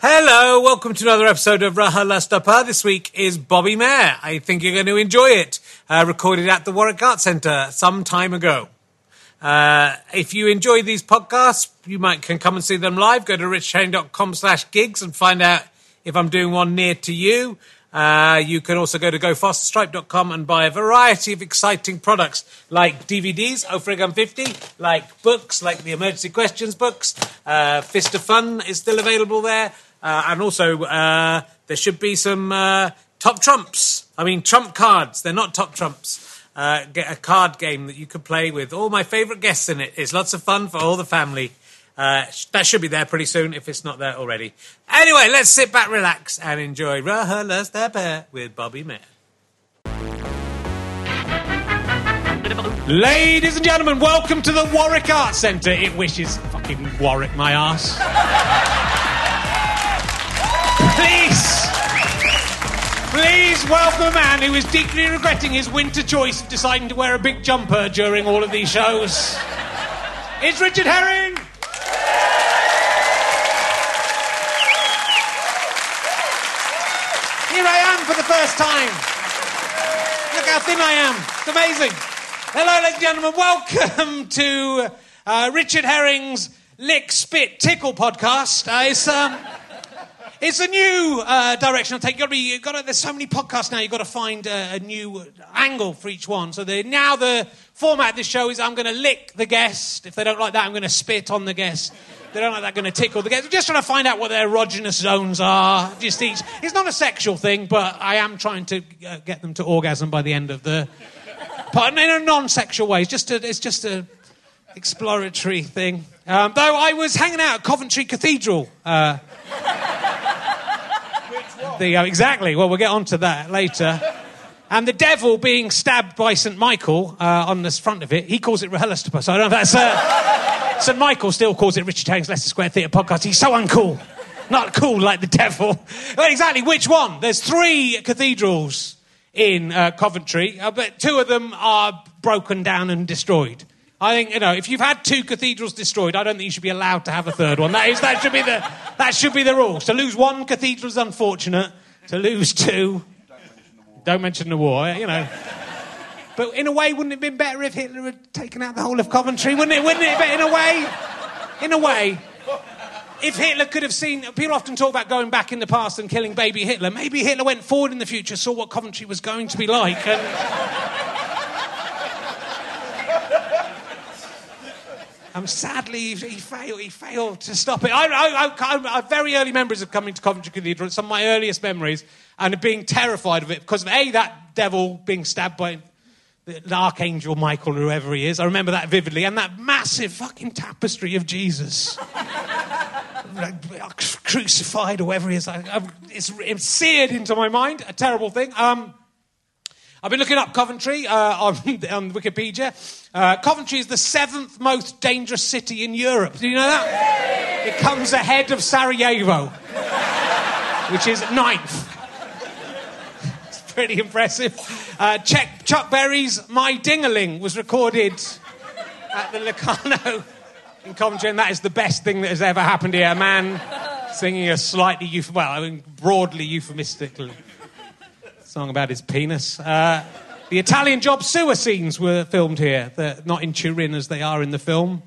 Hello, welcome to another episode of RHLSTP. This week is Bobby Mair. I think you're going to enjoy it. Uh, recorded at the Warwick Arts Centre some time ago. Uh, if you enjoy these podcasts, you might can come and see them live. Go to richchain.com slash gigs and find out if I'm doing one near to you. Uh, you can also go to gofasterstripe.com and buy a variety of exciting products like DVDs, Ofregun 50, like books, like the Emergency Questions books. Uh, Fist of Fun is still available there. Uh, and also, uh, there should be some uh, top trumps. I mean, trump cards. They're not top trumps. Uh, get a card game that you can play with all my favourite guests in it. It's lots of fun for all the family. Uh, that should be there pretty soon if it's not there already. Anyway, let's sit back, relax, and enjoy RHLSTP with Bobby Mair. Ladies and gentlemen, welcome to the Warwick Arts Centre. It wishes fucking Warwick my ass. Please welcome a man who is deeply regretting his winter choice of deciding to wear a big jumper during all of these shows. It's Richard Herring. Here I am for the first time. Look how thin I am. It's amazing. Hello, ladies and gentlemen. Welcome to uh, Richard Herring's Lick, Spit, Tickle podcast. Uh, it's, um, it's a new uh, direction I'll take. You've got to be, you've got to, there's so many podcasts now, you've got to find a, a new angle for each one. So the, now the format of this show is I'm going to lick the guest. If they don't like that, I'm going to spit on the guest. They don't like that, I'm going to tickle the guest. We're just trying to find out what their erogenous zones are. Just each. It's not a sexual thing, but I am trying to uh, get them to orgasm by the end of the part, in a non-sexual way. It's just a, it's just a exploratory thing. Um, though I was hanging out at Coventry Cathedral. Uh, the, uh, exactly. Well, we'll get on to that later. And the devil being stabbed by St. Michael uh, on the front of it, he calls it Rahellastopus. I don't know if that's. Uh, St. Michael still calls it Richard Herring's Leicester Square Theatre podcast. He's so uncool. Not cool like the devil. Well, exactly. Which one? There's three cathedrals in uh, Coventry, uh, but two of them are broken down and destroyed. I think you know if you've had two cathedrals destroyed, I don't think you should be allowed to have a third one. That is that should be the that should be the rule. To lose one cathedral is unfortunate. To lose two, don't mention the war. You know. But in a way, wouldn't it have been better if Hitler had taken out the whole of Coventry? Wouldn't it? Wouldn't it? But in a way, in a way, if Hitler could have seen, people often talk about going back in the past and killing baby Hitler. Maybe Hitler went forward in the future, saw what Coventry was going to be like, and. Um, sadly, he, failed. He failed to stop it. I, I, I, I very early memories of coming to Coventry Cathedral. Some of my earliest memories, and being terrified of it because of a that devil being stabbed by the, archangel Michael, whoever he is. I remember that vividly, and that massive fucking tapestry of Jesus. crucified or whatever he is. It's, it's, seared into my mind. A terrible thing. Um, I've been looking up Coventry uh, on, on, Wikipedia. Uh, Coventry is the seventh most dangerous city in Europe. Do you know that? It comes ahead of Sarajevo, which is ninth. It's pretty impressive. Uh, Chuck, Chuck Berry's My Dingaling was recorded at the Locarno in Coventry, and that is the best thing that has ever happened here. A man singing a slightly, euph- well, I mean, broadly euphemistic song about his penis. Uh, the Italian job sewer scenes were filmed here. They're not in Turin as they are in the film.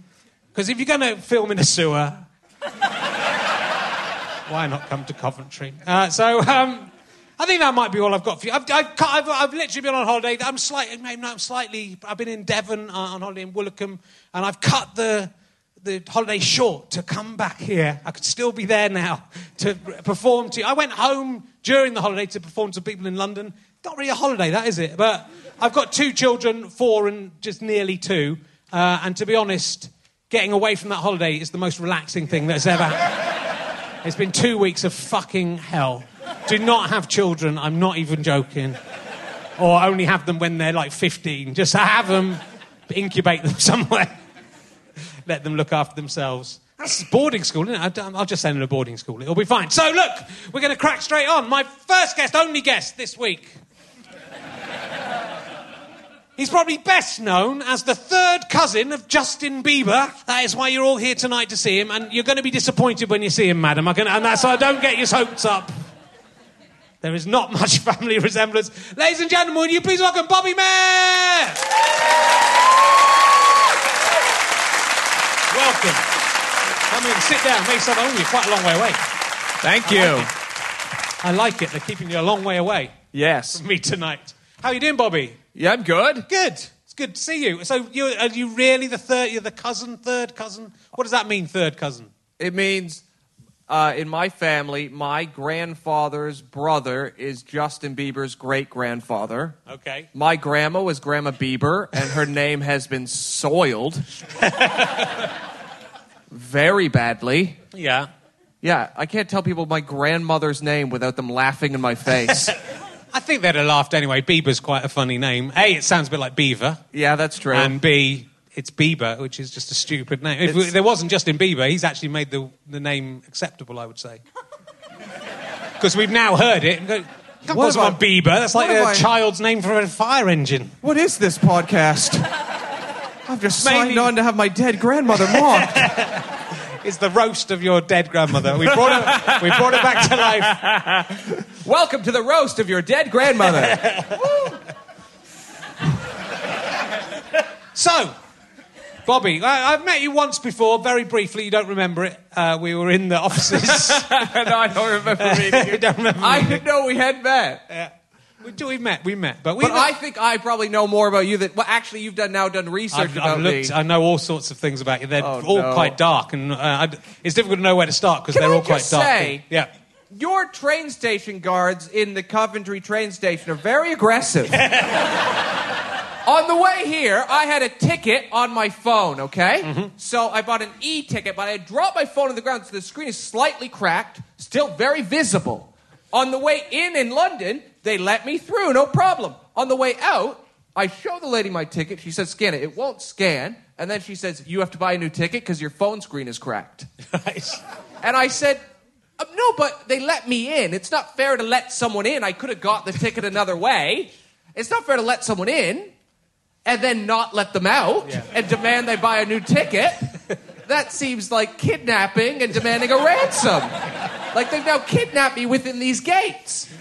Because if you're going to film in a sewer, why not come to Coventry? Uh, so um, I think that might be all I've got for you. I've, I've, I've, I've literally been on holiday. I'm slightly, maybe not slightly. I've been in Devon uh, on holiday in Woolacombe, and I've cut the the holiday short to come back here. I could still be there now to perform to you. I went home during the holiday to perform to people in London. Not really a holiday, that is it. But I've got two children, four and just nearly two. Uh, and to be honest, getting away from that holiday is the most relaxing thing that's ever happened. It's been two weeks of fucking hell. Do not have children, I'm not even joking. Or only have them when they're like 15. Just have them, incubate them somewhere let them look after themselves. That's boarding school, isn't it? I'll just send them to boarding school. It'll be fine. So, look, we're going to crack straight on. My first guest, only guest this week. He's probably best known as the third cousin of Justin Bieber. That is why you're all here tonight to see him, and you're going to be disappointed when you see him, madam. I Can, and that's why don't get your hopes up. There is not much family resemblance. Ladies and gentlemen, you please welcome Bobby Mair? Welcome. In, sit down, make yourself home. You're quite a long way away. Thank you. I like, I like it. They're keeping you a long way away Yes. from me tonight. How are you doing, Bobby? Yeah, I'm good. Good. It's good to see you. So, you are you really the third? You're the cousin, third cousin. What does that mean, third cousin? It means uh, in my family, my grandfather's brother is Justin Bieber's great grandfather. Okay. My grandma was Grandma Bieber, and her name has been soiled very badly. Yeah. Yeah, I can't tell people my grandmother's name without them laughing in my face. I think they'd have laughed anyway. Bieber's quite a funny name. A, it sounds a bit like Beaver. yeah, that's true. And B, it's Bieber, which is just a stupid name. If It's- there wasn't Justin Bieber, he's actually made the, the name acceptable, I would say. Because we've now heard it. and go, Can't What call someone have I- Bieber. That's like a child's name for a fire engine. what is this podcast? I've just Mainly- signed on to have my dead grandmother mocked. It's the roast of your dead grandmother. We brought it, we brought it back to life. Welcome to the roast of your dead grandmother. So, Bobby, I, I've met you once before, very briefly. You don't remember it. Uh, we were in the offices. no, I don't remember meeting you you. don't remember I meeting didn't know we had met. Yeah. We, do, we met, we met. But, we But I think I probably know more about you than. Well, actually, you've done now done research I've, about I've looked, me. I know all sorts of things about you. They're Oh, all no. quite dark, and uh, it's difficult to know where to start because they're I all quite just dark. say- yeah. Your train station guards in the Coventry train station are very aggressive. on the way here, I had a ticket on my phone, okay? Mm-hmm. So I bought an e ticket, but I dropped my phone on the ground, so the screen is slightly cracked, still very visible. On the way in in London, they let me through, no problem. On the way out, I show the lady my ticket. She says, scan it. It won't scan. And then she says, you have to buy a new ticket because your phone screen is cracked. And I said, "Uh, no, but they let me in. It's not fair to let someone in. I could have got the ticket another way. It's not fair to let someone in. and then not let them out and demand they buy a new ticket. that seems like kidnapping and demanding a ransom. Like they've now kidnapped me within these gates.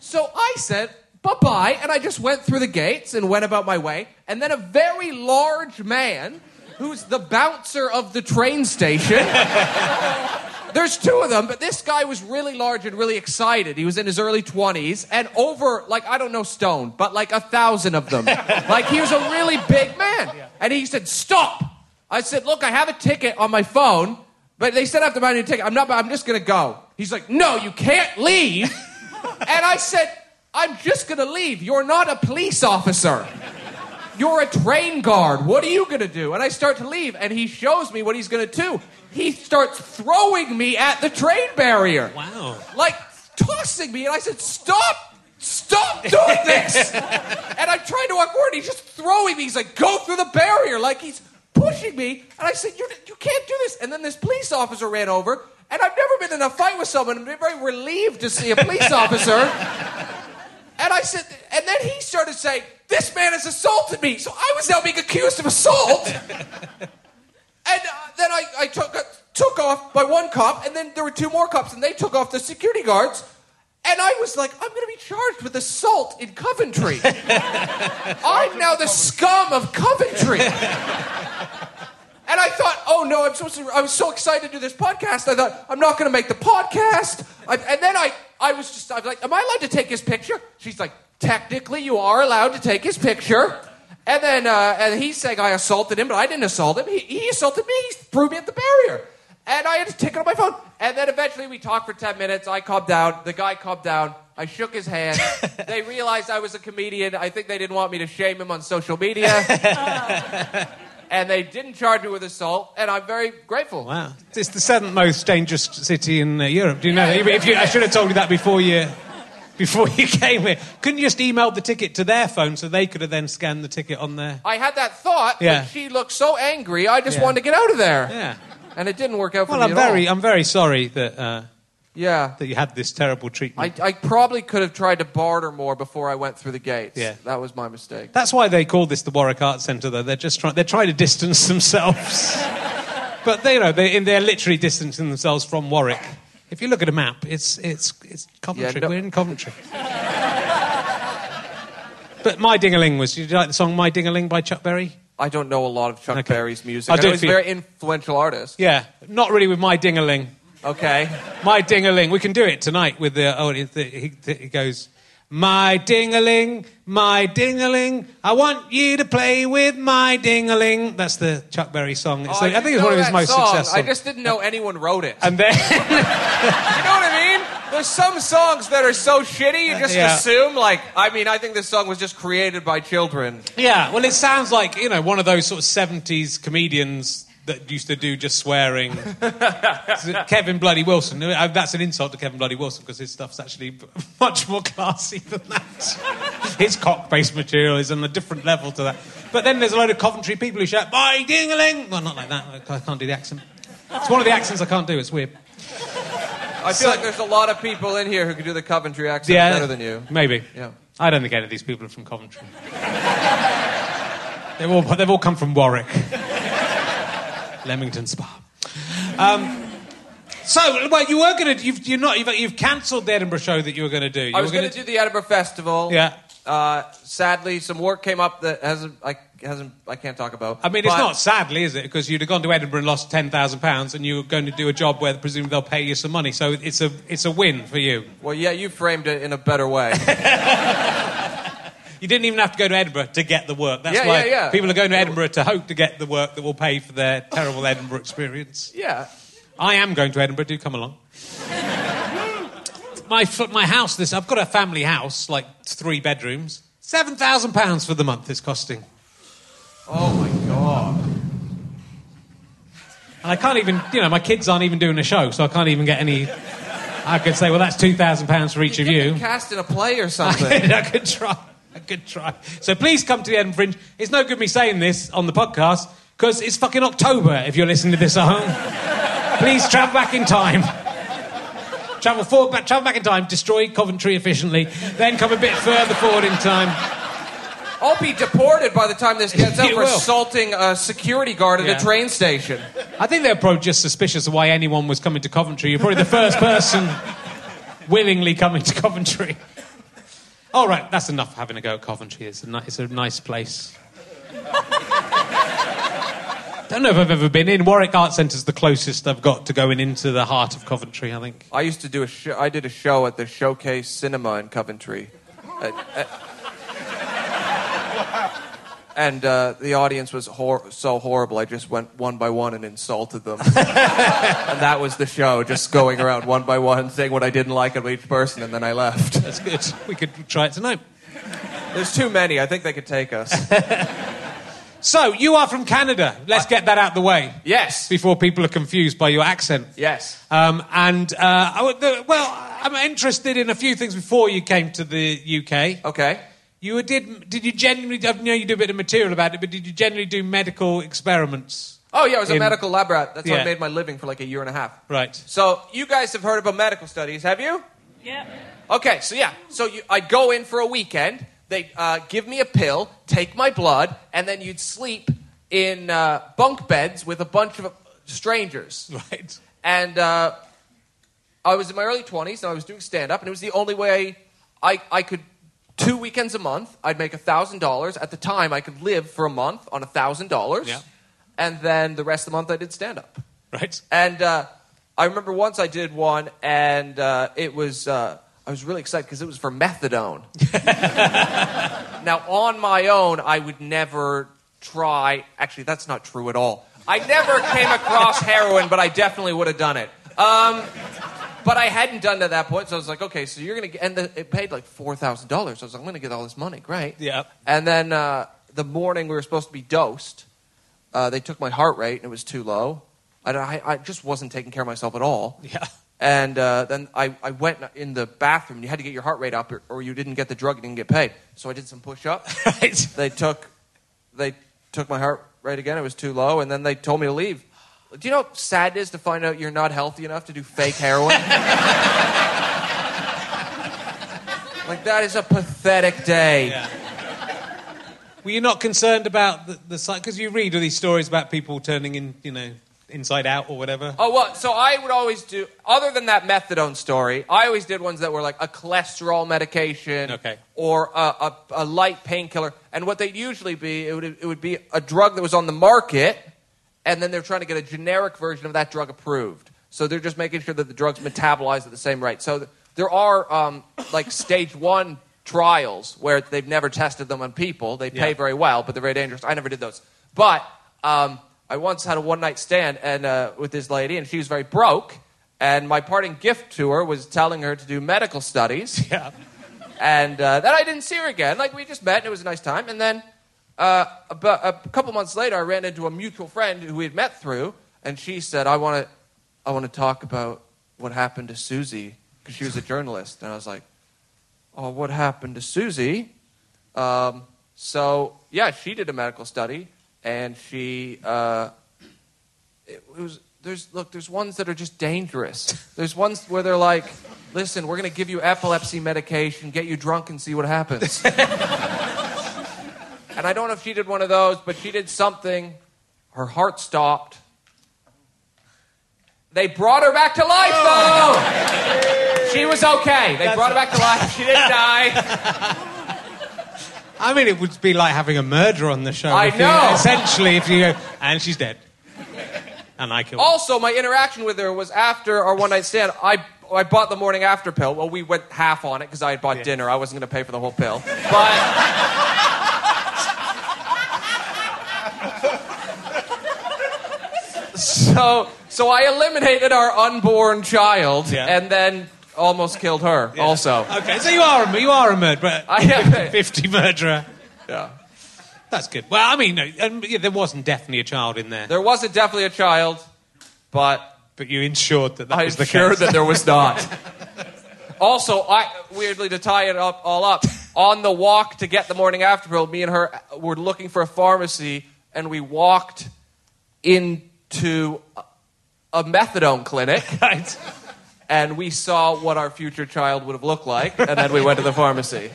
So I said, bye bye, and I just went through the gates and went about my way. And then a very large man, who's the bouncer of the train station, there's two of them, but this guy was really large and really excited. He was in his early 20s, and over, like, I don't know stone, but like a thousand of them. like, he was a really big man. And he said, Stop! I said, Look, I have a ticket on my phone, but they said I have to buy a new ticket. I'm not, I'm just gonna go. He's like, No, you can't leave. and I said, I'm just gonna leave. You're not a police officer. You're a train guard. What are you going to do? And I start to leave, and he shows me what he's going to do. He starts throwing me at the train barrier. Wow. Like tossing me. And I said, Stop! Stop doing this! and I'm trying to walk forward, and he's just throwing me. He's like, Go through the barrier. Like he's pushing me. And I said, You're, You can't do this. And then this police officer ran over, and I've never been in a fight with someone. I'm very relieved to see a police officer. And I said, and then he started saying, This man has assaulted me. So I was now being accused of assault. and uh, then I, I took, uh, took off by one cop, and then there were two more cops, and they took off the security guards. And I was like, I'm going to be charged with assault in Coventry. I'm now the scum of Coventry. And I thought, oh no, I'm supposed to. I was so excited to do this podcast. I thought I'm not going to make the podcast. I, and then I, I was just, I was like, am I allowed to take his picture? She's like, technically, you are allowed to take his picture. And then, uh, and he's saying I assaulted him, but I didn't assault him. He, he assaulted me. He threw me at the barrier. And I had to take it on my phone. And then eventually we talked for 10 minutes. I calmed down. The guy calmed down. I shook his hand. they realized I was a comedian. I think they didn't want me to shame him on social media. and they didn't charge me with assault. And I'm very grateful. Wow. It's the seventh most dangerous city in uh, Europe. Do you know? that? You, I should have told you that before you, before you came here. Couldn't you just email the ticket to their phone so they could have then scanned the ticket on their. I had that thought, Yeah. but she looked so angry. I just Yeah. wanted to get out of there. Yeah. And it didn't work out for Well, me I'm at very, all. I'm very sorry that uh, Yeah. that you had this terrible treatment. I, I probably could have tried to barter more before I went through the gates. Yeah. That was my mistake. That's why they call this the Warwick Arts Centre, though. They're just trying, they're trying to distance themselves. but they, you know, they, they're literally distancing themselves from Warwick. If you look at a map, it's, it's, it's Coventry. no- We're in Coventry. but My Dingaling was, did you like the song My Dingaling by Chuck Berry? I don't know a lot of Chuck Okay. Berry's music. I I know he's a very influential artist. Yeah, not really with My Dingaling. Okay. My Dingaling. We can do it tonight with the, oh, it, he, he goes, My Dingaling, My Dingaling, I want you to play with My Dingaling. That's the Chuck Berry song. It's Oh, like- I, didn't think it's one of his most song. successful. I just didn't know anyone wrote it. And then, you know what I mean? There's some songs that are so shitty, you just Yeah. assume, like, I mean, I think this song was just created by children. yeah, well, it sounds like, you know, one of those sort of 70s comedians that used to do just swearing. Kevin Bloody Wilson. Uh, That's an insult to Kevin Bloody Wilson because his stuff's actually much more classy than that. his cock based material is on a different level to that. But then there's a load of Coventry people who shout, By Dingaling! Well, not like that. I can't do the accent. It's one of the accents I can't do. It's weird. I feel like there's a lot of people in here who can do the Coventry accent Yeah, better than you. Maybe. Yeah. I don't think any of these people are from Coventry. they've, all, they've all come from Warwick, Leamington Spa. Um, so, well, you were going to. You've, you're not. You've, you've cancelled the Edinburgh show that you were going to do. You I was were going to do the Edinburgh Festival. Yeah. Uh, sadly, some work came up that hasn't. I hasn't. I can't talk about. I mean, it's But- not sadly, is it? Because you'd have gone to Edinburgh and lost ten thousand pounds, and you were going to do a job where presumably they'll pay you some money. So it's a it's a win for you. Well, yeah, you framed it in a better way. You didn't even have to go to Edinburgh to get the work. That's Yeah, why yeah, yeah. people are going to Edinburgh to hope to get the work that will pay for their terrible Edinburgh experience. yeah. I am going to Edinburgh. Do come along. My my house. This I've got a family house, like three bedrooms. Seven thousand pounds for the month it's costing, Oh my god. and I can't even. You know, my kids aren't even doing a show, so I can't even get any. I could say, well, that's two thousand pounds for each of you. Cast in a play or I something. could, I could try. I could try. So please come to the Edinburgh Fringe. It's no good me saying this on the podcast because it's fucking October if you're listening to this at home. please travel back in time. Travel forward, back, travel back in time, destroy Coventry efficiently, then come a bit further forward in time. I'll be deported by the time this gets out for will. assaulting a security guard at Yeah. a train station. I think they're probably just suspicious of why anyone was coming to Coventry. You're probably the first person willingly coming to Coventry. All right, that's enough having a go at Coventry. It's a, ni- it's a nice place. I don't know if I've ever been in. Warwick Art Centre's the closest I've got to going into the heart of Coventry, I think. I used to do a show. I did a show at the Showcase Cinema in Coventry, Uh, uh, and uh, the audience was hor- so horrible. I just went one by one and insulted them, and that was the show. Just going around one by one, saying what I didn't like of each person, and then I left. That's good. We could try it tonight. There's too many. I think they could take us. So, you are from Canada. Let's get that out the way Yes. before people are confused by your accent. Yes. Um, and uh, I would, the, well, I'm interested in a few things before you came to the UK. Okay. You were- did did you genuinely? I know you do a bit of material about it, but did you generally do medical experiments? Oh yeah, I was a In- medical lab rat. That's how Yeah. I made my living for like a year and a half. Right. So you guys have heard about medical studies, have you? Yeah. Okay, so yeah, so you, I go in for a weekend. They uh, give me a pill, take my blood, and then you'd sleep in uh, bunk beds with a bunch of strangers. Right. And uh, I was in my early 20s, and I was doing stand up, and it was the only way I, I could. Two weekends a month, I'd make $1,000. At the time, I could live for a month on $1,000. Yeah. And then the rest of the month, I did stand up. Right. And uh, I remember once I did one, and uh, it was uh, I was really excited because it was for methadone. now, on my own, I would never try. Actually, that's not true at all. I never came across heroin, but I definitely would have done it. Um, but I hadn't done it at that point, so I was like, okay, so you're gonna get, and the, it paid like four thousand dollars. So I was like, I'm gonna get all this money, great. Yeah. And then uh, the morning we were supposed to be dosed, uh, they took my heart rate and it was too low. I, I, I just wasn't taking care of myself at all. Yeah. And uh, then I, I went in the bathroom. You had to get your heart rate up, or, or you didn't get the drug. You didn't get paid. So I did some push-ups. Right. they took, they took my heart rate again. It was too low, and then they told me to leave. Do you know how sad it is to find out you're not healthy enough to do fake heroin? like that is a pathetic day. Yeah. Were you not concerned about the, the? Because you read all these stories about people turning in, you know, inside out or whatever. Oh well, so I would always do. Other than that methadone story, I always did ones that were like a cholesterol medication, Okay. or a, a, a light painkiller. And what they'd usually be, it would it would be a drug that was on the market, and then they're trying to get a generic version of that drug approved. So they're just making sure that the drug's metabolized at the same rate. So th- there are um, like stage one trials where they've never tested them on people. They pay Yeah. very well, but they're very dangerous. I never did those. But um, I once had a one night stand and uh, with this lady, and she was very broke. And my parting gift to her was telling her to do medical studies. Yeah. And uh, then I didn't see her again. Like we just met, and it was a nice time. And then uh, about a couple months later, I ran into a mutual friend who we had met through, and she said, "I want to, I want to talk about what happened to Susie because she was a journalist." And I was like, "Oh, what happened to Susie?" Um, so yeah, she did a medical study, and she uh, it was there's look there's ones that are just dangerous. There's ones where they're like, listen, we're gonna give you epilepsy medication, get you drunk, and see what happens. and I don't know if she did one of those, but she did something. Her heart stopped. They brought her back to life, though. She was okay. They brought her back to life. She didn't die. I mean, it would be like having a murder on the show. I you- know. essentially, if you go, and she's dead. And I killed her. Also, my interaction with her was after our one night stand. I I bought the morning after pill. Well, we went half on it because I had bought dinner. I wasn't going to pay for the whole pill. But so so I eliminated our unborn child Yeah. and then almost killed her. Also, Okay, so you are a, you are a murderer. I am. 50 murderer. yeah. That's good. Well, I mean, no, um, yeah, there wasn't definitely a child in there. There wasn't definitely a child, but But you ensured that that I'm was the case. that there was not. also, I weirdly to tie it up all up on the walk to get the morning after pill, me and her were looking for a pharmacy, and we walked into a- a methadone clinic, Right. And we saw what our future child would have looked like, and then we went to the pharmacy.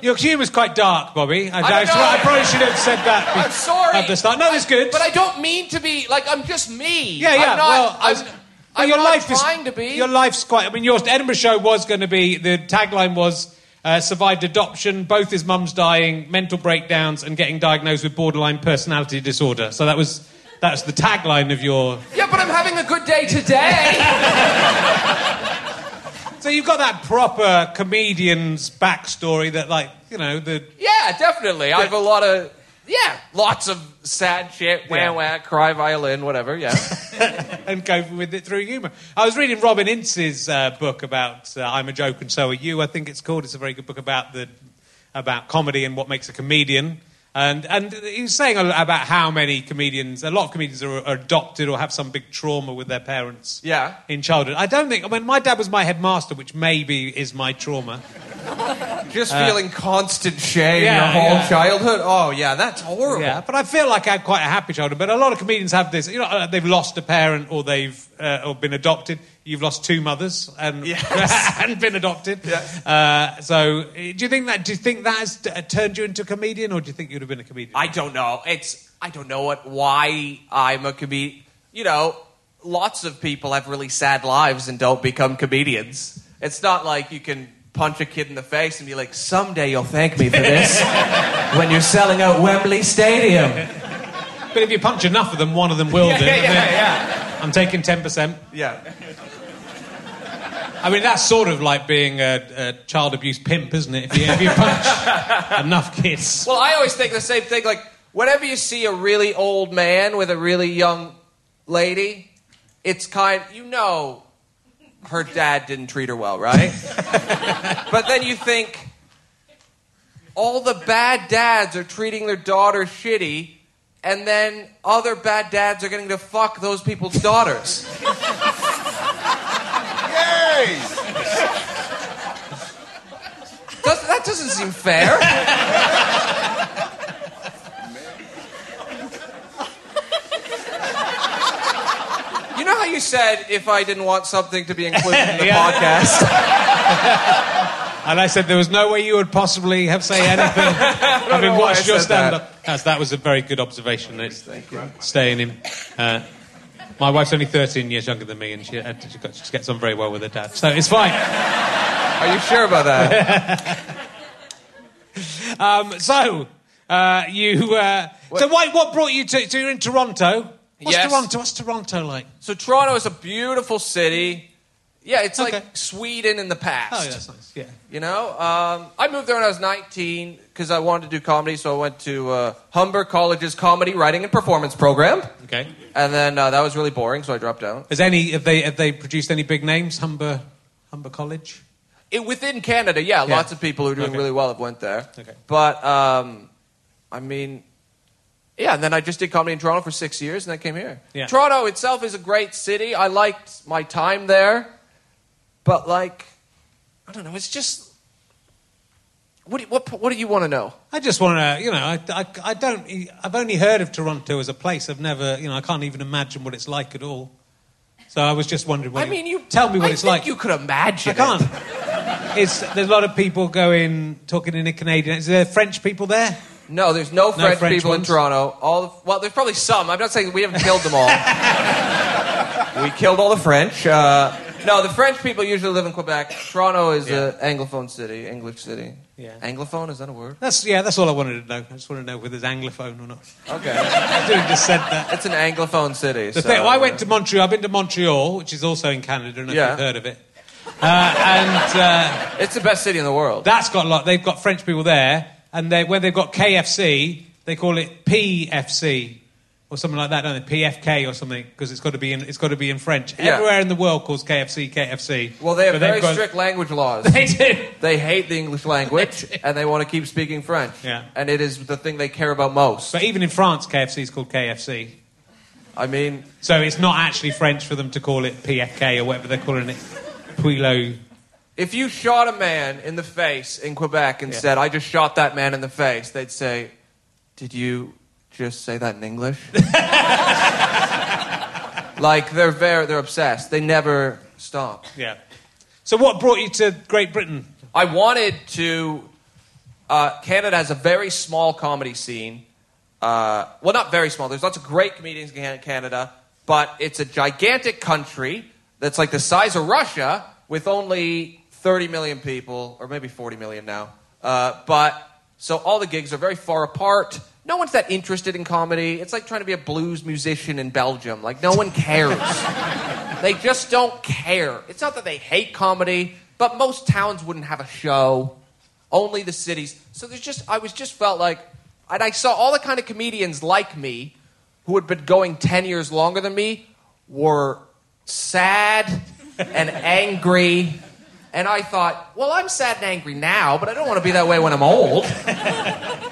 Your humour's quite dark, Bobby. I, I I, probably should have said that. I'm sorry. At the start. No, it's good. But I don't mean to be like I'm just me. Yeah, yeah. I'm not, well, I I'm, was- I'm your not life trying is, to be. Your life's quite. I mean, your Edinburgh show was going to be. The tagline was uh, survived adoption, both his mum's dying, mental breakdowns, and getting diagnosed with borderline personality disorder. So that was that's the tagline of your. Yeah, but I'm having a good day today. So you've got that proper comedian's backstory that, like, you know, the yeah, definitely. I have a lot of yeah, lots of sad shit. Wah Yeah. wah, cry violin, whatever. Yeah. and go with it through humour. I was reading Robin Ince's uh, book about uh, "I'm a Joke and So Are You." I think it's called. It's a very good book about the about comedy and what makes a comedian. And and he was saying about how many comedians, a lot of comedians are, are adopted or have some big trauma with their parents. Yeah. In childhood, I don't think. I mean, my dad was my headmaster, which maybe is my trauma. Just feeling constant shame Uh, yeah, your whole yeah. childhood. Oh yeah, that's horrible. Yeah, but I feel like I had quite a happy childhood. But a lot of comedians have this. You know, uh, they've lost a parent or they've uh, or been adopted. You've lost two mothers and and been adopted. Yes. Uh, so, uh, do you think that? Do you think that has uh, turned you into a comedian, or do you think you'd have been a comedian? I don't know. It's I don't know what why I'm a comedian. You know, lots of people have really sad lives and don't become comedians. It's not like you can punch a kid in the face and be like, "Someday you'll thank me for this." when you're selling out Wembley Stadium. but if you punch enough of them, one of them will. Yeah, do. yeah, yeah, yeah. I'm taking ten percent. Yeah. I mean, that's sort of like being a, a child abuse pimp, isn't it? If you, if you punch enough kids. Well, I always think the same thing. Like, whenever you see a really old man with a really young lady, it's kind. You know, her dad didn't treat her well, right? but then you think all the bad dads are treating their daughter shitty, and then other bad dads are getting to fuck those people's daughters. Does, that doesn't seem fair. You know how you said if I didn't want something to be included in the Yeah. podcast? And I said there was no way you would possibly have say anything having watched your stand up. That's, that was a very good observation. It's you. staying in. Uh, my wife's only 13 years younger than me, and she, uh, she, got, she gets on very well with her dad. So it's fine. Are you sure about that? Um, so, uh, you. Uh, so, why, what brought you to. So, you're in Toronto. What's Yes. Toronto? What's Toronto like? So Toronto is a beautiful city. Yeah, it's Okay. like Sweden in the past. Oh, yeah, that's nice. Yeah. You know, um, I moved there when I was 19 because I wanted to do comedy, so I went to uh, Humber College's comedy writing and performance program, Okay. and then uh, that was really boring, so I dropped out. Has any. Have they, have they produced any big names? Humber, Humber College? It, within Canada, yeah, Yeah. lots of people who are doing Okay. really well have went there. Okay. But um, I mean, yeah, and then I just did comedy in Toronto for six years, and then came here. Yeah. Toronto itself is a great city. I liked my time there, but like, I don't know. It's just. What do you, what, what do you want to know? I just want to, you know, I, I, I don't, I've only heard of Toronto as a place. I've never, you know, I can't even imagine what it's like at all. So I was just wondering. I mean, you tell me what I it's think like. You could imagine. I can't. It's there's a lot of people going talking in a Canadian. Is there French people there? No, there's no French, French people in? Toronto. All the, well, there's probably some. I'm not saying we haven't killed them all. we killed all the French. Uh, no, the French people usually live in Quebec. Toronto is an anglophone city, English city. Yeah. Anglophone is that a word? That's yeah. That's all I wanted to know. I just want to know whether it's anglophone or not. Okay, I should have just said that. it's an anglophone city. The so, thing, well, I went to Montreal. I've been to Montreal, which is also in Canada, and Yeah. I've heard of it. Uh, and uh, It's the best city in the world. That's got a lot. They've got French people there, and they, when they've got KFC, they call it PFC or something like that, don't they? PFK or something because it's got to be in it's got to be in French. Yeah. Everywhere in the world calls KFC KFC. well, they have very got- strict language laws. They do. They hate the English language and they want to keep speaking French. Yeah. And it is the thing they care about most. But even in France, KFC is called KFC. I mean, So it's not actually French for them to call it PFK or whatever they're calling it. Puilo. if you shot a man in the face in Quebec and Yeah. said, I just shot that man in the face, they'd say, Did you just say that in English? like, they're very, they're obsessed. They never stop. Yeah. So what brought you to Great Britain? I wanted to Uh, Canada has a very small comedy scene. Uh, well, not very small. There's lots of great comedians in Canada, but it's a gigantic country that's like the size of Russia with only 30 million people, or maybe 40 million now. Uh, but so all the gigs are very far apart. No one's that interested in comedy. It's like trying to be a blues musician in Belgium. Like, no one cares. they just don't care. It's not that they hate comedy, but most towns wouldn't have a show. Only the cities. So there's just, I was just felt like, and I saw all the kind of comedians like me who had been going 10 years longer than me were sad and angry. And I thought, well, I'm sad and angry now, but I don't want to be that way when I'm old.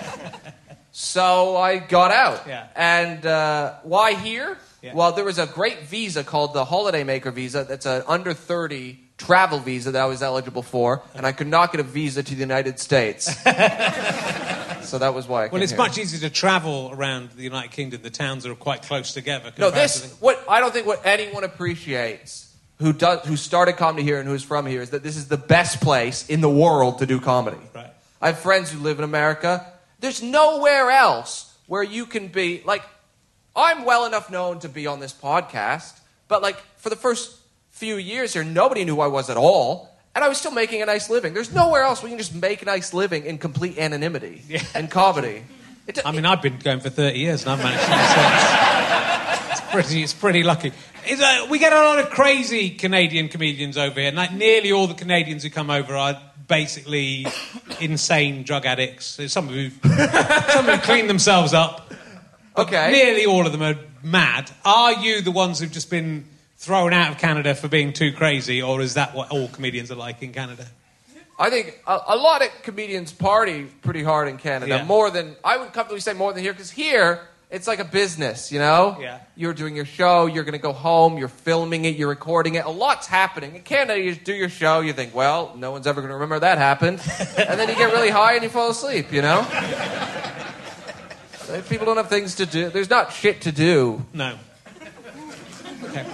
so I got out. Yeah. And uh, why here? Yeah. Well, there was a great visa called the Holiday Maker visa. That's an under 30 travel visa that I was eligible for, and I could not get a visa to the United States. so that was why I Well, it's here. much easier to travel around the United Kingdom. The towns are quite close together. No, this what I don't think what anyone appreciates who does who started comedy here and who's from here is that this is the best place in the world to do comedy. Right. I have friends who live in America. There's nowhere else where you can be like I'm well enough known to be on this podcast, but like for the first few years here, nobody knew who I was at all. And I was still making a nice living. There's nowhere else where you can just make a nice living in complete anonymity Yeah. in comedy. It, I mean, I've been going for 30 years and I've managed to myself. It's pretty, it's pretty lucky. It's, uh, we get a lot of crazy Canadian comedians over here. and, Like, nearly all the Canadians who come over are basically insane drug addicts. There's some who some who clean themselves up. Okay. Nearly all of them are mad. Are you the ones who've just been thrown out of Canada for being too crazy, or is that what all comedians are like in Canada? I think a, a lot of comedians party pretty hard in Canada, Yeah. more than I would comfortably say more than here, because here it's like a business, you know. Yeah. You're doing your show, you're going to go home, you're filming it, you're recording it. A lot's happening in Canada. You do your show, you think, well, no one's ever going to remember that happened, and then you get really high and you fall asleep, you know. People don't have things to do. There's not shit to do. No. Okay.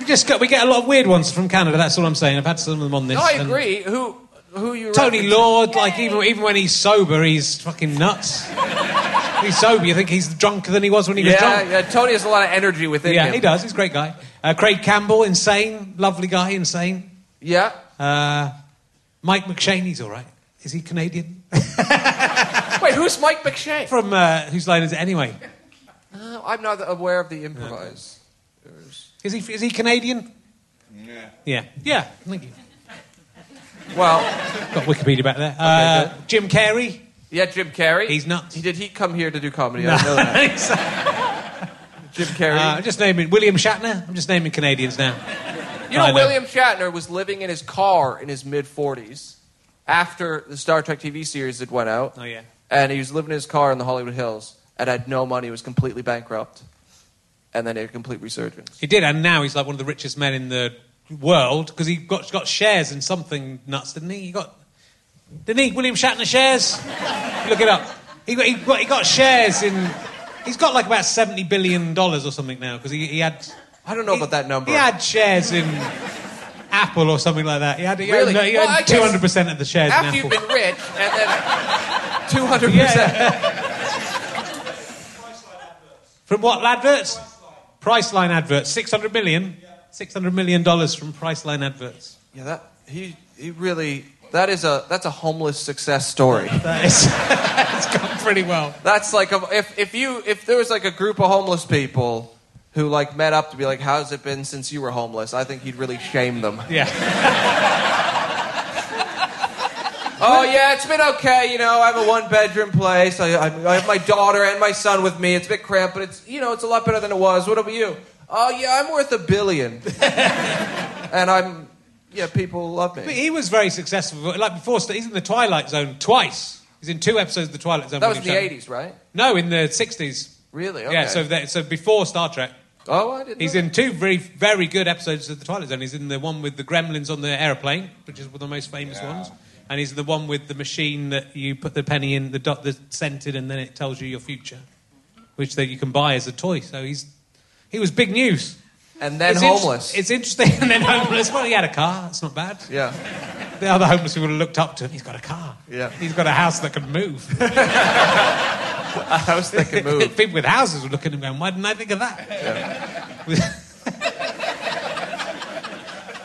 We just got, we get a lot of weird ones from Canada. That's all I'm saying. I've had some of them on this. No, I and agree. Who who you? Tony? Law, like even even when he's sober, he's fucking nuts. He's sober. You think he's drunker than he was when he was Yeah, drunk? yeah. Tony has a lot of energy within him. Yeah, him. he does. He's a great guy. Uh, Craig Campbell, insane, lovely guy, insane. Yeah. Uh, Mike McShane's all right. Is he Canadian? Wait, who's Mike McShane? From uh, whose line is it anyway? Uh, I'm not aware of the improvise. Is he is he Canadian? Yeah. Yeah. Yeah. Thank you. Well, Got Wikipedia back there. Uh. Jim Carrey. Yeah, Jim Carrey. He's nuts. He did he come here to do comedy? I didn't know that. uh, Jim Carrey. I'm just naming William Shatner. I'm just naming Canadians now. you know, know. William Shatner was living in his car in his mid 40s after the Star Trek TV series had went out, Oh yeah. and he was living in his car in the Hollywood Hills and had no money. Was completely bankrupt, and then he had a complete resurgence. He did, and now he's like one of the richest men in the world because he got got shares in something nuts, didn't he? He got didn't he? William Shatner shares. Look it up. He got, he he got shares in. He's got like about seventy billion dollars or something now because he, he had. I don't know about that number. He had shares in Apple or something like that. He had, he Really? he Well, had hundred percent of the shares After in you've Apple. been rich, and then 200 percent. Yeah. From what adverts? Priceline adverts. Six hundred million. Six hundred million dollars from Priceline adverts. Yeah, that he he really that is a that's a homeless success story. That is, it's gone pretty well. That's like a, if if you if there was like a group of homeless people who like met up to be like, "How's it been since you were homeless?" I think he'd really shame them. Yeah. oh yeah, it's been okay. You know, I have a one bedroom place. I, I I have my daughter and my son with me. It's a bit cramped, but it's you know it's a lot better than it was. What about you? Oh yeah, I'm worth a billion, and I'm yeah, people love But me. he was very successful. Like before, he's in the Twilight Zone twice. He's in two episodes of the Twilight Zone. That was in the '80s, right? No, in the '60s. Really? Okay. Yeah. So that, so before Star Trek. oh, I didn't. He's know in two very very good episodes of the Twilight Zone. He's in the one with the gremlins on the aeroplane, which is one of the most famous ones. And he's the one with the machine that you put the penny in, the dot that's scented, and then it tells you your future, which that you can buy as a toy. So he's he was big news. That. And then It's int- homeless. it's interesting, and then homeless. Well, he had a car. It's not bad. yeah. the other homeless people looked up to him. He's got a car. Yeah. He's got a house that can move. A house that can move. people with houses would look at him going, why didn't I think of that? Yeah.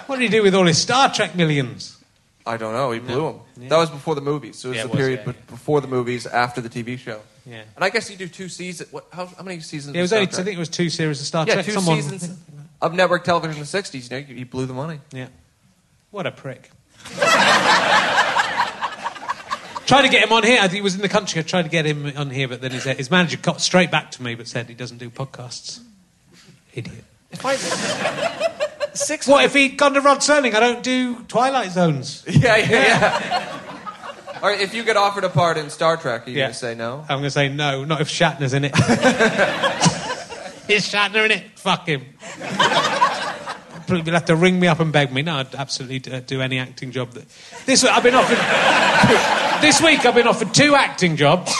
what did he do with all his Star Trek millions? I don't know. He blew them. That was before the movies. So it was Yeah, the it was, period yeah, be- before the movies, after the TV show. Yeah. And I guess you do two seasons. What? How, how many seasons? It of was Star only, I think it was two series of Star Yeah, Trek. two Someone- seasons of network television in the '60s. You know, he blew the money. Yeah. What a prick. tried to get him on here. He was in the country. I tried to get him on here, but then his, his manager got straight back to me but said he doesn't do podcasts. Idiot. If I six. What if he'd gone to Rod Serling? I don't do Twilight Zones. Yeah, yeah, yeah. All right, if you get offered a part in Star Trek, are you Yeah. gonna say no? I'm going to say no, not if Shatner's in it. Is Shatner in it? Fuck him. You'll have to ring me up and beg me. No, I'd absolutely do, do any acting job. That... This week I've been offered. this week I've been offered two acting jobs,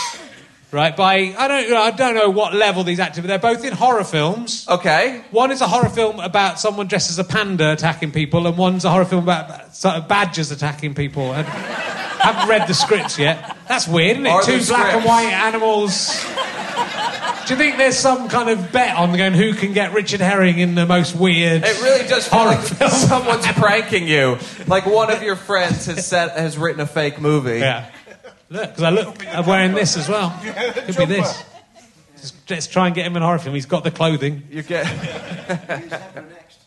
right? By I don't, I don't know what level these actors, but they're both in horror films. Okay. One is a horror film about someone dressed as a panda attacking people, and one's a horror film about sort of badgers attacking people. I haven't read the scripts yet. That's weird, isn't it? Are Two black and white animals. Do you think there's some kind of bet on going who can get Richard Herring in the most weird? It really does feel Horror like film. someone's pranking you. Like one of your friends has set has written a fake movie. Yeah. Look, because I look, I'm wearing this as well. Could be this. Just, let's try and get him in a horror film. He's got the clothing. You get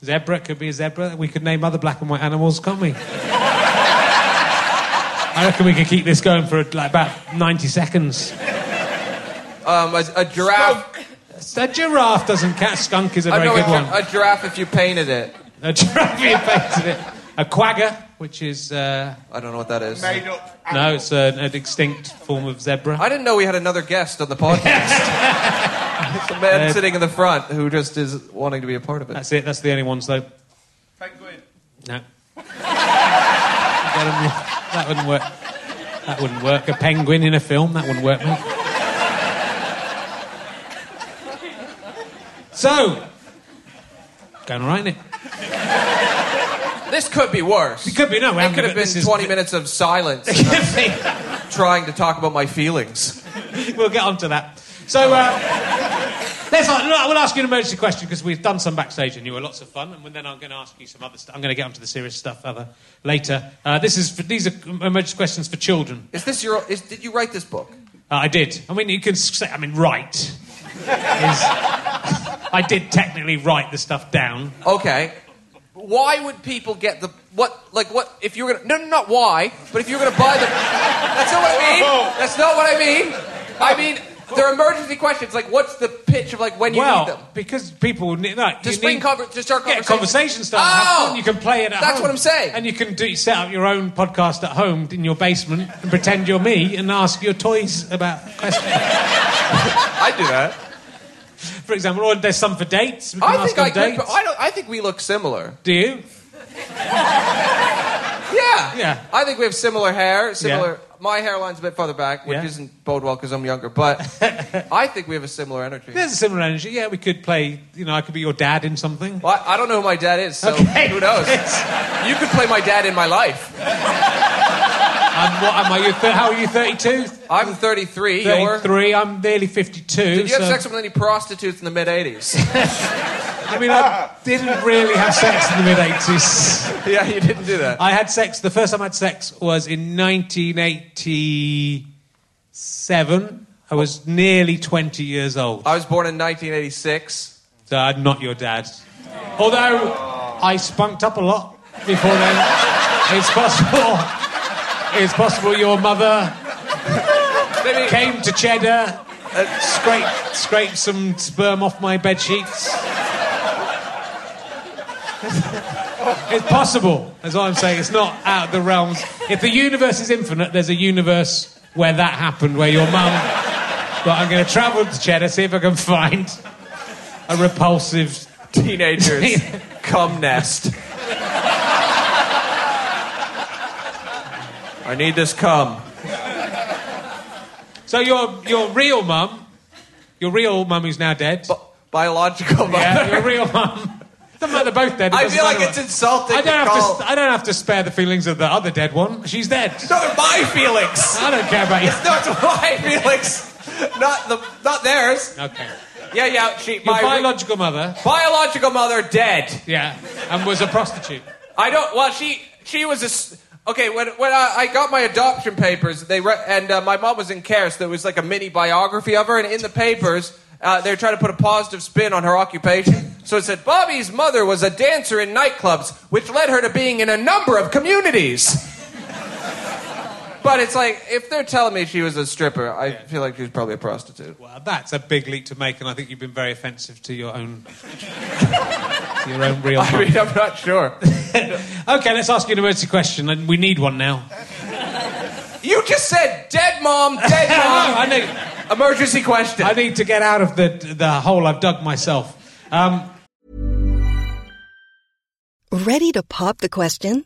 Zebra could be a zebra. We could name other black and white animals, can't we? I reckon we could keep this going for like about 90 seconds. Um, a, a giraffe. A giraffe doesn't count. Skunk is a I very know good a, one. a giraffe if you painted it. A giraffe, if you painted it. A quagga, which is. Uh, I don't know what that is. Made up. no, it's an, an extinct form of zebra. I didn't know we had another guest on the podcast. it's a man Uh, sitting in the front who just is wanting to be a part of it. That's it. That's the only ones, though. Penguin. No. That wouldn't work. That wouldn't work. A penguin in a film, that wouldn't work, mate. So, going all right, isn't? This could be worse. It could be, no, we It haven't could have been this is- 20 minutes of silence trying to talk about my feelings. we'll get on to that. So, uh, let's, I will ask you an emergency question because we've done some backstage and you were lots of fun, and then I'm going to ask you some other stuff. I'm going to get onto the serious stuff other, later. Uh, this is for, these are emergency questions for children. Is this your? Is, did you write this book? Uh, I did. I mean, you can say, I mean, write. is, I did technically write the stuff down. Okay. Why would people get the what? Like what? If you're gonna no, no, not why, but if you're gonna buy the, that's not what I mean. Oh. That's not what I mean. I mean they're emergency questions. Like what's the pitch of like when you well, need them? because people need, no, you To spring need, conver- to start get conversation. conversation started. Oh! fun. You can play it at That's home. what I'm saying. And you can do set up your own podcast at home in your basement and pretend you're me and ask your toys about questions. I do that. For example, or there's some for dates. We can I ask think on I could. dates. But I don't. I think we look similar. Do you? Yeah. Yeah. I think we have similar hair. Similar. My hairline's a bit further back, which Yeah. isn't bode well because I'm younger. But I think we have a similar energy. There's a similar energy. Yeah, we could play. You know, I could be your dad in something. Well, I I don't know who my dad is, so Okay. who knows? You could play my dad in my life. I'm, what am I? You th- how are you? Thirty-two. I'm 33. You're. 33. I'm nearly 52. Did you have so- sex with any prostitutes in the mid 80s? I mean, I didn't really have sex in the mid 80s. yeah, you didn't do that. I had sex, the first time I had sex was in 1987. I was nearly 20 years old. I was born in 1986. So I'm not your dad. Although I spunked up a lot before then. It's possible. It's possible your mother Maybe came to Cheddar, uh, scraped, scraped some sperm off my bed sheets. it's possible. as I'm saying. It's not out of the realms. If the universe is infinite, there's a universe where that happened, where your mum. But I'm going to travel to Cheddar, see if I can find a repulsive. teenagers cum nest. I need this cum. So your your real mum, your real mum who's now dead. Bi- biological mother. Yeah, your real mum Doesn't matter, they're both dead. I feel like it's what- insulting I don't, to have to, I don't have to spare the feelings of the other dead one. She's dead. No, they're my feelings. I don't care about you. It's my feelings, not the not theirs. Okay. Yeah, yeah. She, Your my biological mother, biological mother dead. yeah, and was a prostitute. I don't. Well, she she was a. Okay, when when I, I got my adoption papers, they re- and uh, my mom was in care, so there was like a mini biography of her, and in the papers. Uh, they were trying to put a positive spin on her occupation. So it said Bobby's mother was a dancer in nightclubs, which led her to being in a number of communities. But it's like, if they're telling me she was a stripper, I feel like she was probably a prostitute. Well, that's a big leap to make, and I think you've been very offensive to your own, to your own real I mean, I'm not sure. Okay, let's ask you an emergency question, and we need one now. You just said dead mom, dead mom. I need, Emergency question. I need to get out of the the hole I've dug myself. Um, Ready to pop the question?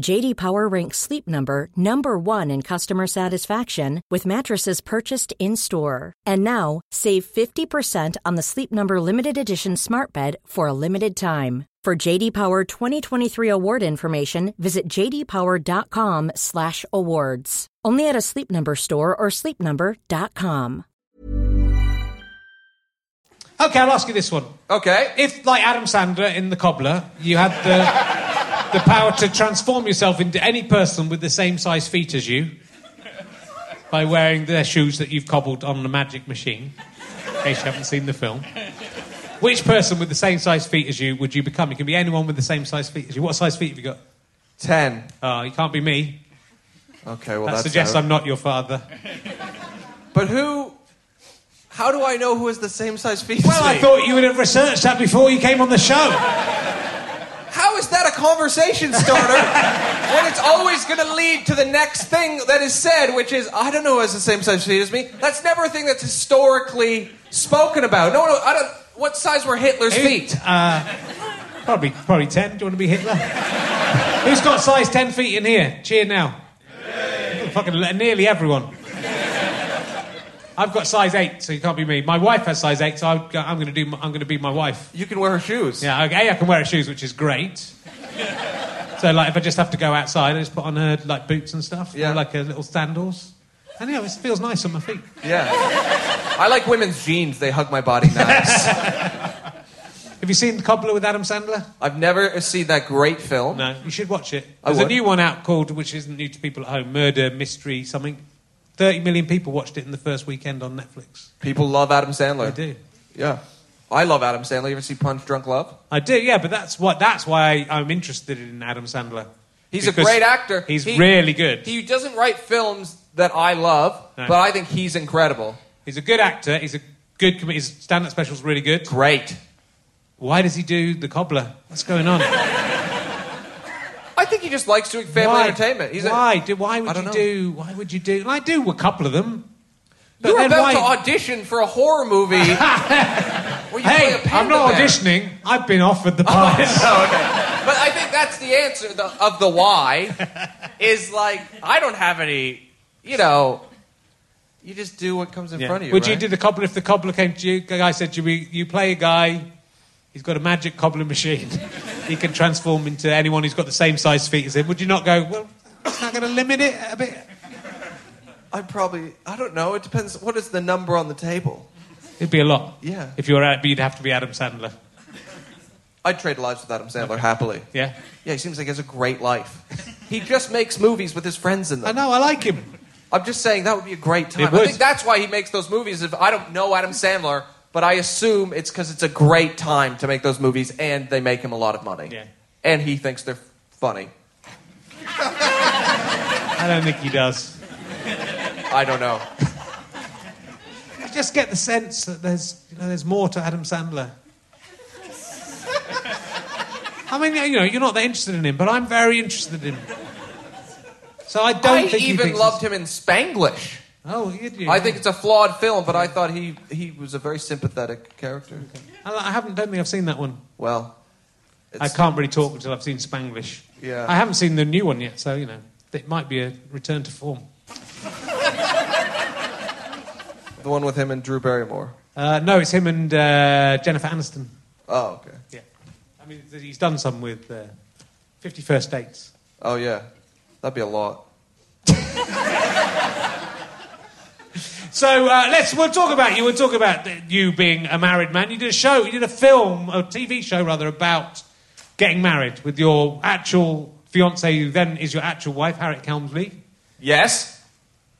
JD Power ranks Sleep Number number 1 in customer satisfaction with mattresses purchased in-store. And now, save 50% on the Sleep Number limited edition Smart Bed for a limited time. For JD Power 2023 award information, visit jdpower.com/awards. Only at a Sleep Number store or sleepnumber.com. okay, I'll ask you this one. Okay. If, like Adam Sandler in The Cobbler, you had the, the power to transform yourself into any person with the same size feet as you by wearing their shoes that you've cobbled on the magic machine, in case you haven't seen the film, which person with the same size feet as you would you become? You can be anyone with the same size feet as you. What size feet have you got? Ten. Oh, you can't be me. Okay, well that that's suggests out. I'm not your father. But who? How do I know who has the same size feet? Well, I thought you would have researched that before you came on the show. How is that a conversation starter when it's always going to lead to the next thing that is said, which is I don't know who has the same size feet as me. That's never a thing that's historically spoken about. No, no, I don't. What size were Hitler's feet? Uh, probably, probably ten. Do you want to be Hitler? Who's got size ten feet in here? Cheer now. Fucking nearly everyone. I've got size eight, so you can't be me. My wife has size eight, so I'm, I'm going to do. I'm going to be my wife. You can wear her shoes. Yeah, okay, I can wear her shoes, which is great. So, like, if I just have to go outside, I just put on her like boots and stuff, Yeah. or, like uh, little sandals, and yeah, it feels nice on my feet. Yeah. I like women's jeans. They hug my body nice. Have you seen Cobbler with Adam Sandler? I've never seen that great film. No, you should watch it. There's a new one out called, which isn't new to people at home, Murder Mystery something. Thirty million people watched it in the first weekend on Netflix. People love Adam Sandler. I do. Yeah. I love Adam Sandler. You ever see Punch Drunk Love? I do, yeah, but that's what that's why I, I'm interested in Adam Sandler. He's a Because great actor. He's He- really good. He doesn't write films that I love, No. but I think he's incredible. he's a good actor. He's a good. Com- his stand-up special's really good. Great. Why does he do the Cobbler? What's going on? I think he just likes doing family why? entertainment. He's a- why? do, why would you know. do? Why would you do? I do a couple of them. You're about why- to audition for a horror movie you Hey, I'm not bear. auditioning. I've been offered the part. Oh, okay. But I think that's the answer the, of the why. Is like I don't have any. You know, you just do what comes in Yeah. front of you. Would you right? do the cobbler if the cobbler came to you? The guy said, "You you play a guy He's got a magic cobbler machine. he can transform into anyone who's got the same size feet as him. Would you not go, well, it's not going to limit it a bit? I'd probably, I don't know. It depends. What is the number on the table? It'd be a lot. Yeah. If you were at, you'd have to be Adam Sandler. I'd trade lives with Adam Sandler happily. Yeah. Yeah, he seems like he has a great life. he just makes movies with his friends in them. I know, I like him. I'm just saying that would be a great time. It would. I think that's why he makes those movies. If I don't know Adam Sandler, but I assume it's because it's a great time to make those movies, and they make him a lot of money. Yeah. And he thinks they're funny. I don't think he does. I don't know. I just get the sense that there's, you know, there's more to Adam Sandler. I mean, you know, you're not that interested in him, but I'm very interested in him. So I don't I think even thinks loved him in Spanglish. Oh. I think it's a flawed film, but I thought he, he was a very sympathetic character. I I haven't. Don't think I've seen that one. Well, I can't really talk until I've seen Spanglish. Yeah. I haven't seen the new one yet, so you know it might be a return to form. the one with him and Drew Barrymore. Uh, no, it's him and uh, Jennifer Aniston. Oh, okay. Yeah. I mean, he's done some with uh, Fifty First Dates. Oh, yeah. That'd be a lot. So uh, let's we'll talk about you. We'll talk about you being a married man. You did a show. You did a film, a TV show rather, about getting married with your actual fiance, who then is your actual wife, Harriet Kemsley. Yes.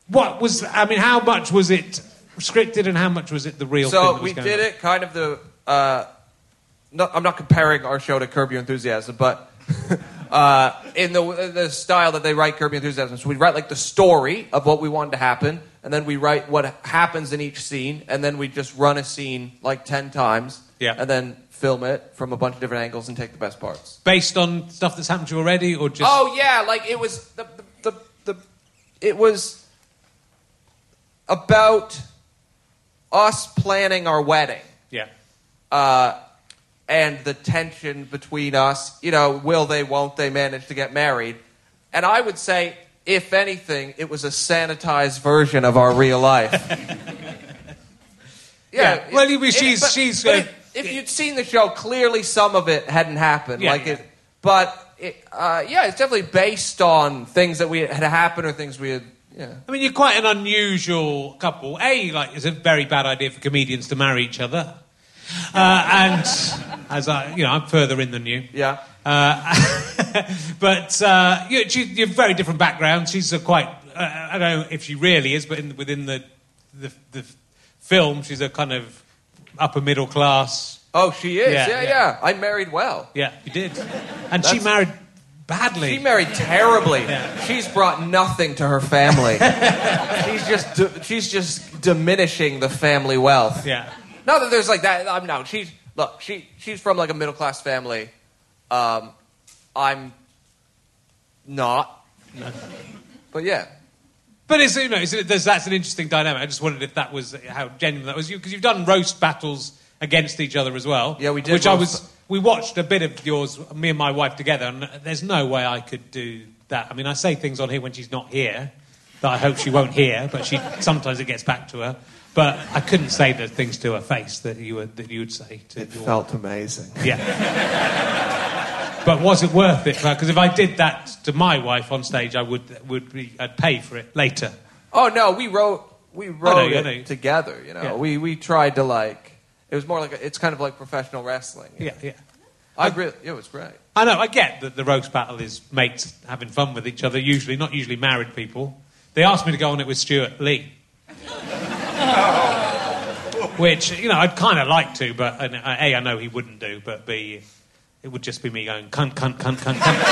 What was? I mean, how much was it scripted, and how much was it the real? thing So we did on? it kind of the. Uh, no, I'm not comparing our show to Curb Your Enthusiasm, but uh, in the the style that they write Curb Your Enthusiasm, so we write like the story of what we wanted to happen, and then we write what happens in each scene, and then we just run a scene like ten times, Yeah. and then film it from a bunch of different angles and take the best parts. based on stuff that's happened to you already, or just? Oh yeah, like it was the the, the, the it was about us planning our wedding yeah. uh, and the tension between us. You know, will they, won't they manage to get married? And I would say, if anything, it was a sanitized version of our real life. Yeah, well, you- she's- but- she's, but uh, if, if you'd seen the show, clearly some of it hadn't happened. Yeah, like yeah. it, but it, uh, yeah, it's definitely based on things that we had happened or things we had. Yeah. I mean, you're quite an unusual couple. A, like, it's a very bad idea for comedians to marry each other. Uh, and as I, you know, I'm further in than you. Yeah. Uh, but uh, you, she, you have very different backgrounds. She's a quite, uh, I don't know if she really is, but in, within the, the, the film, she's a kind of upper middle class. Oh, she is. Yeah, Yeah, yeah. yeah. I married well. Yeah, you did. And she married badly. She married terribly. Yeah. She's brought nothing to her family. she's just she's just diminishing the family wealth. yeah. Not that there's like that. I'm no. She's look. She she's from like a middle class family. Um, I'm not. But yeah. But it's, you know, it's, there's, that's an interesting dynamic. I just wondered if that was how genuine that was you, because you've done roast battles against each other as well. Yeah, we did Which I was. We watched a bit of yours, me and my wife together, and there's no way I could do that. I mean, I say things on here when she's not here that I hope she won't hear, but she sometimes it gets back to her. But I couldn't say the things to her face that you would that you would say to. It your- felt amazing. Yeah. but was it worth it? Because if I did that to my wife on stage, I would would be I'd pay for it later. Oh no, we wrote we oh, wrote know, I it know. together. You know, Yeah. we we tried to like. It was more like a, it's kind of like professional wrestling. Yeah, yeah. I really, it was great. I know. I get that the roast battle is mates having fun with each other. Usually, not usually married people. They asked me to go on it with Stewart Lee, which you know I'd kind of like to, but uh, a I know he wouldn't do, but b it would just be me going cunt, cunt, cunt, cunt, cunt.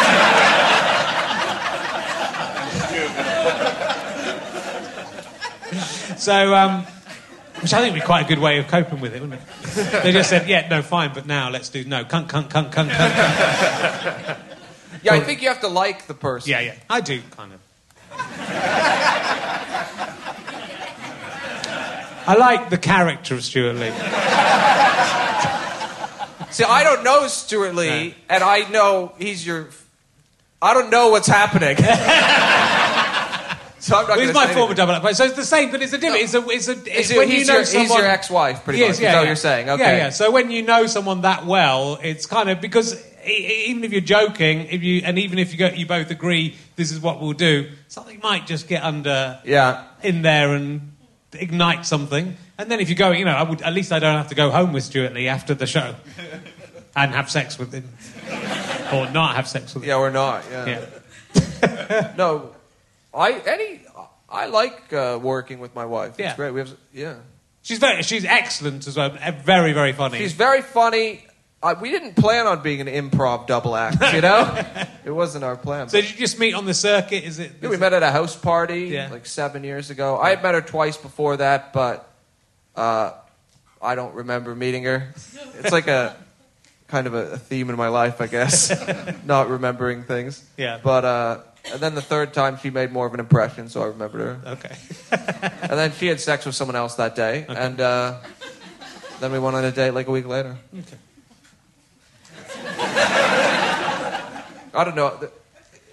so, um, which I think would be quite a good way of coping with it, wouldn't it? They just said, "Yeah, no, fine, but now let's do no cunt, cunt, cunt, cunt, cunt." Yeah, I think you have to like the person. Yeah, yeah, I do kind of. I like the character of Stewart Lee. See, I don't know Stewart Lee, and I know he's your. I don't know what's happening. So I'm not He's my former double act. So it's the same, but it's a different. It's a. It's a. It's when you know your, someone. he's your ex-wife, pretty Yes, much. yeah, is that what yeah. you're saying? Okay. Yeah, yeah. So when you know someone that well, it's kind of because even if you're joking, if you and even if you go, you both agree this is what we'll do, something might just get under Yeah. in there and ignite something. And then if you go, you know, I would at least I don't have to go home with Stewart Lee after the show and have sex with him or not have sex with him. Yeah, we're not. Yeah. Yeah. No, I any I like uh, working with my wife. It's Yeah. great. We have yeah. She's very, she's excellent as well. Very, very funny. She's very funny. Uh, we didn't plan on being an improv double act, you know? it wasn't our plan. so did you just meet on the circuit? Is it? Yeah, we met at a house party Yeah. like seven years ago. I had met her twice before that, but uh, I don't remember meeting her. It's like a kind of a, a theme in my life, I guess, not remembering things. Yeah. But uh, and then the third time, she made more of an impression, so I remembered her. Okay. And then she had sex with someone else that day, and uh, then we went on a date like a week later. Okay. I don't know. The,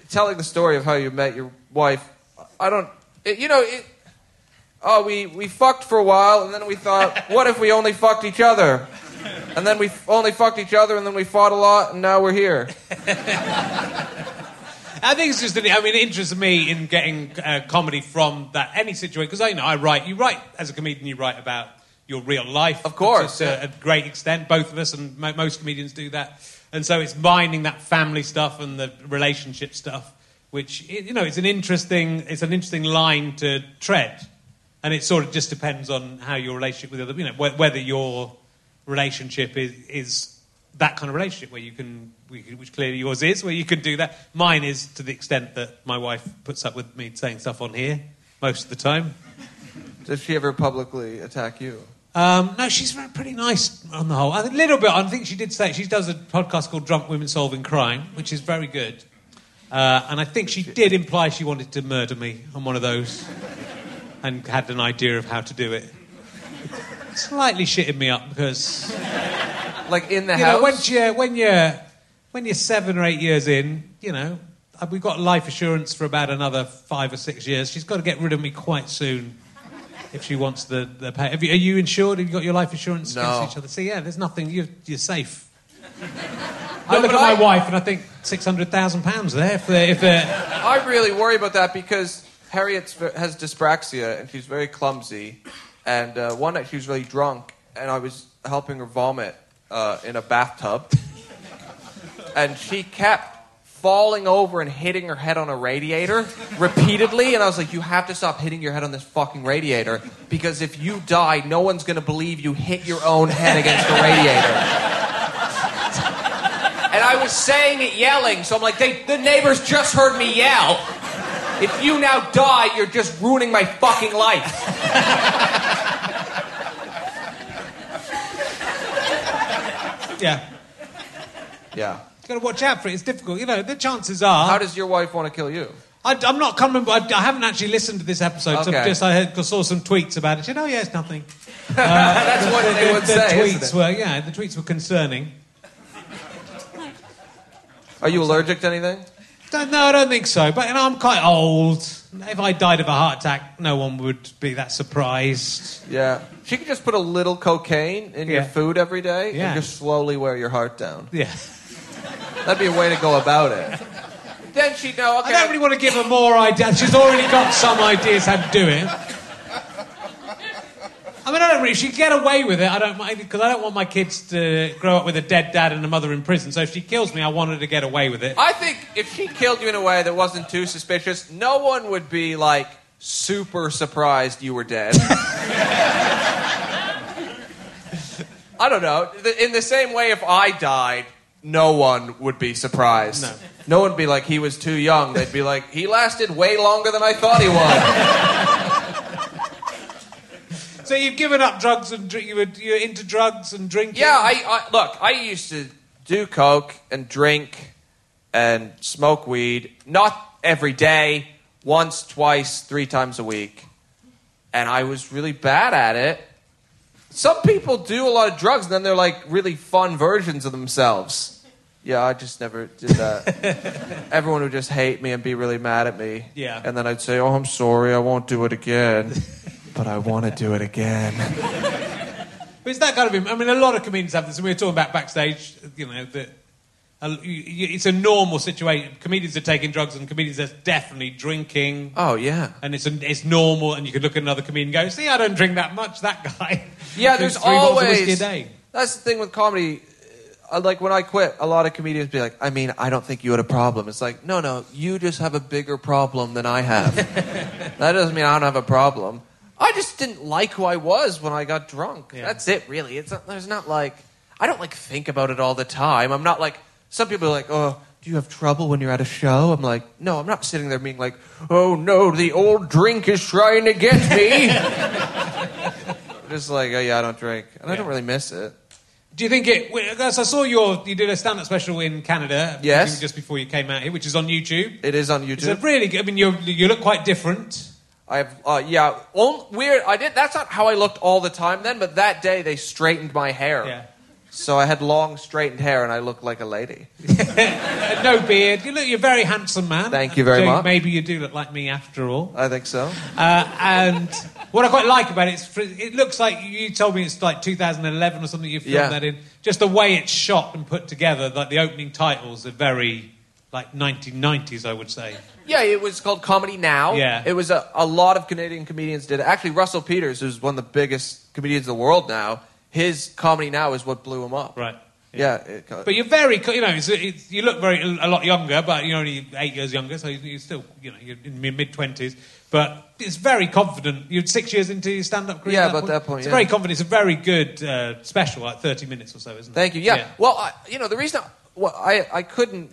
telling the story of how you met your wife, I don't. It, you know, it, oh, we we fucked for a while, and then we thought, what if we only fucked each other? And then we f- only fucked each other, and then we fought a lot, and now we're here. I think it's just that I mean, it interests me in getting uh, comedy from that any situation because I you know I write. You write as a comedian. You write about your real life, Of course, to a, a great extent. Both of us and mo- most comedians do that, and so it's mining that family stuff and the relationship stuff, which you know it's an interesting it's an interesting line to tread, and it sort of just depends on how your relationship with other you know whether your relationship is is that kind of relationship where you can- which clearly yours is, where you can do that. Mine is to the extent that my wife puts up with me saying stuff on here most of the time. Does she ever publicly attack you? Um, no, she's very, pretty nice on the whole. A little bit. I think she did say she does a podcast called Drunk Women Solving Crime, which is very good. Uh, and I think she did imply she wanted to murder me on one of those, and had an idea of how to do it. Slightly shitting me up because Like in the you house? know, when you when you're when you're seven or eight years in, you know, uh, we've got life assurance for about another five or six years. She's got to get rid of me quite soon if she wants the the pay. Have you, are you insured? Have you got your life insurance No. against each other? See, yeah, there's nothing. You're you're safe. I look at my wife and I think six hundred thousand pounds there if they're, if they're I really worry about that because Harriet has dyspraxia and she's very clumsy. And uh, one night she was really drunk, and I was helping her vomit uh, in a bathtub, and she kept falling over and hitting her head on a radiator repeatedly. And I was like, "You have to stop hitting your head on this fucking radiator because if you die, no one's going to believe you hit your own head against the radiator." And I was saying it yelling, so I'm like, they, the neighbors just heard me yell. If you now die, you're just ruining my fucking life. yeah. Yeah. You got to watch out for it. It's difficult. You know, the chances are. How does your wife want to kill you? I, I'm not coming. I, I haven't actually listened to this episode. So Okay. I've just I heard, saw some tweets about it. She said, "Oh yeah, it's nothing." Uh, That's what they would the say. tweets isn't it? were yeah, the tweets were concerning. Are you allergic to anything? Don't, no, I don't think so. But you know, I'm quite old. If I died of a heart attack, no one would be that surprised. Yeah. She could just put a little cocaine in your food every day Yeah. and just slowly wear your heart down. Yeah. That'd be a way to go about it. Then she'd know, okay. I don't really want to give her more ideas. She's already got some ideas how to do it. I mean, I don't really. She'd get away with it. I don't mind because I don't want my kids to grow up with a dead dad and a mother in prison. So if she kills me, I want her to get away with it. I think if she killed you in a way that wasn't too suspicious, no one would be like super surprised you were dead. I don't know. In the same way, if I died, no one would be surprised. No. No one would be like, he was too young. They'd be like, he lasted way longer than I thought he would. So you've given up drugs and drink, you were you're into drugs and drinking. yeah, I, I look. I used to do coke and drink and smoke weed, not every day, once, twice, three times a week, and I was really bad at it. Some people do a lot of drugs, and then they're like really fun versions of themselves. Yeah, I just never did that. Everyone would just hate me and be really mad at me. Yeah. And then I'd say, "Oh, I'm sorry, I won't do it again." but I want to do it again. But it's that kind of. I mean, a lot of comedians have this. And we were talking about backstage. You know that. It's a normal situation. Comedians are taking drugs, and comedians are definitely drinking. Oh yeah. And it's it's normal, and you could look at another comedian and go, "See, I don't drink that much." That guy. Yeah, there's always. a day. That's the thing with comedy. Like when I quit, a lot of comedians be like, "I mean, I don't think you had a problem." It's like, no, no, you just have a bigger problem than I have. that doesn't mean I don't have a problem. I just didn't like who I was when I got drunk. Yeah. That's it, really. It's not, there's not like I don't like think about it all the time. I'm not like some people are like, "Oh, do you have trouble when you're at a show?" I'm like, "No, I'm not sitting there being like, "Oh no, the old drink is trying to get me." just like, "Oh yeah, I don't drink," and I don't really miss it. Do you think it? Because I saw your, you did a stand-up special in Canada. Yes. Just before you came out here, which is on YouTube. It is on YouTube. It's a really good. I mean, you you look quite different. I have, uh, yeah, on, weird. I did. That's not how I looked all the time then, but that day they straightened my hair. Yeah. So I had long straightened hair and I looked like a lady. No beard. You look. You're a very handsome man. Thank you very So much. Maybe you do look like me after all. I think so. Uh, and what I quite like about it is, it looks like you told me it's like 2011 or something. You filmed Yeah. that in. Just the way it's shot and put together, like the opening titles are very like 1990s, I would say. Yeah, it was called Comedy Now. Yeah. It was a, a lot of Canadian comedians did it. Actually, Russell Peters, who's one of the biggest comedians in the world now, his Comedy Now is what blew him up. Right. Yeah. it- But you're very, you know, it's, it's, you look very a lot younger, but you're only eight years younger, so you're still, you know, you're in your mid twenties. But it's very confident. You're six years into your stand-up career. Yeah, at about that point, It's yeah. very confident. It's a very good uh, special, like 30 minutes or so, isn't it? Thank you. Yeah. Well, I, you know, the reason I, well, I I couldn't,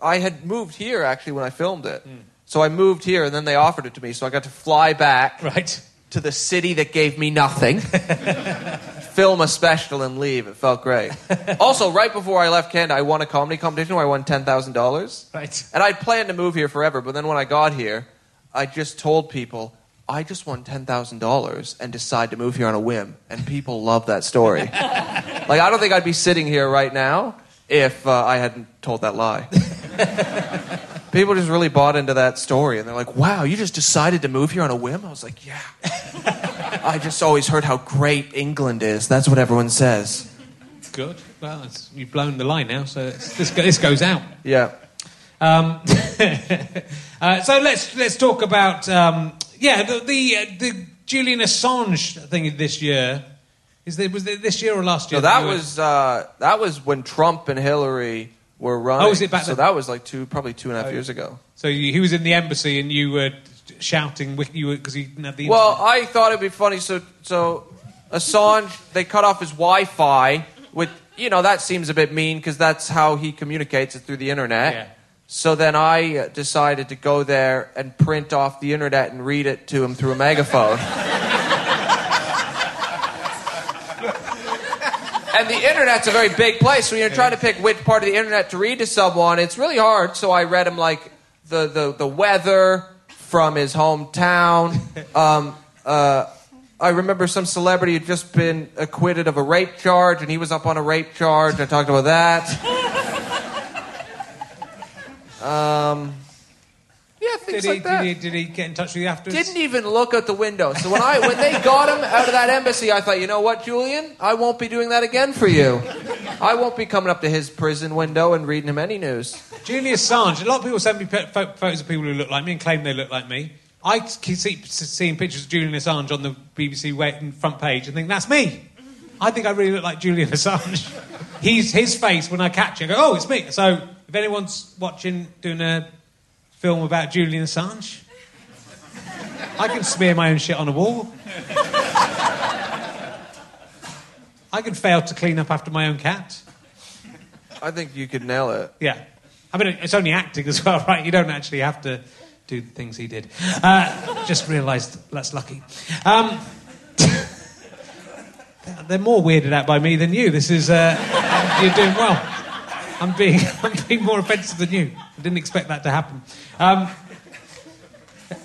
I had moved here actually when I filmed it. Hmm. So I moved here, and then they offered it to me. So I got to fly back Right. To the city that gave me nothing, film a special, and leave. It felt great. also, right before I left Canada, I won a comedy competition where I won ten thousand dollars. Right. And I'd planned to move here forever, but then when I got here, I just told people. I just won ten thousand dollars and decided to move here on a whim, and people love that story. like I don't think I'd be sitting here right now if uh, I hadn't told that lie. people just really bought into that story, and they're like, "Wow, you just decided to move here on a whim?" I was like, "Yeah." I just always heard how great England is. That's what everyone says. Good. Well, it's, you've blown the line now, so it's, this, this goes out. Yeah. Um, uh, so let's let's talk about um, yeah the the, uh, the Julian Assange thing this year. Is there, was it this year or last year? No, that you were- was uh, that was when Trump and Hillary were running. Oh, was it back so then? that was like two, probably two and a half years ago. So you, he was in the embassy and you were shouting with you because he didn't have the. Well. I thought it'd be funny. So, so Assange, they cut off his Wi-Fi. With you know, that seems a bit mean because that's how he communicates it through the internet. Yeah. So then I uh, decided to go there and print off the internet and read it to him through a megaphone. and the internet's a very big place. So when you're trying to pick which part of the internet to read to someone, it's really hard. So I read him like the, the, the weather from his hometown. Um, uh, I remember some celebrity had just been acquitted of a rape charge, and he was up on a rape charge. I talked about that. Um, yeah, things did he, like that. did he did he get in touch with you afterwards? Didn't even look out the window. So when I when they got him out of that embassy, I thought, you know what, Julian, I won't be doing that again for you. I won't be coming up to his prison window and reading him any news. Julian Assange. A lot of people send me photos of people who look like me and claim they look like me. I keep seeing pictures of Julian Assange on the BBC front page and think that's me. I think I really look like Julian Assange. He's his face when I catch him. I go, oh, it's me. So if anyone's watching, doing a film about Julian Assange, I can smear my own shit on a wall. I can fail to clean up after my own cat. I think you could nail it. Yeah. I mean, it's only acting as well, right? You don't actually have to do the things he did. Uh, just realised that's lucky. Um, they're more weirded out by me than you. This is, uh, you're doing well. I'm being, I'm being more offensive than you. I didn't expect that to happen. Um,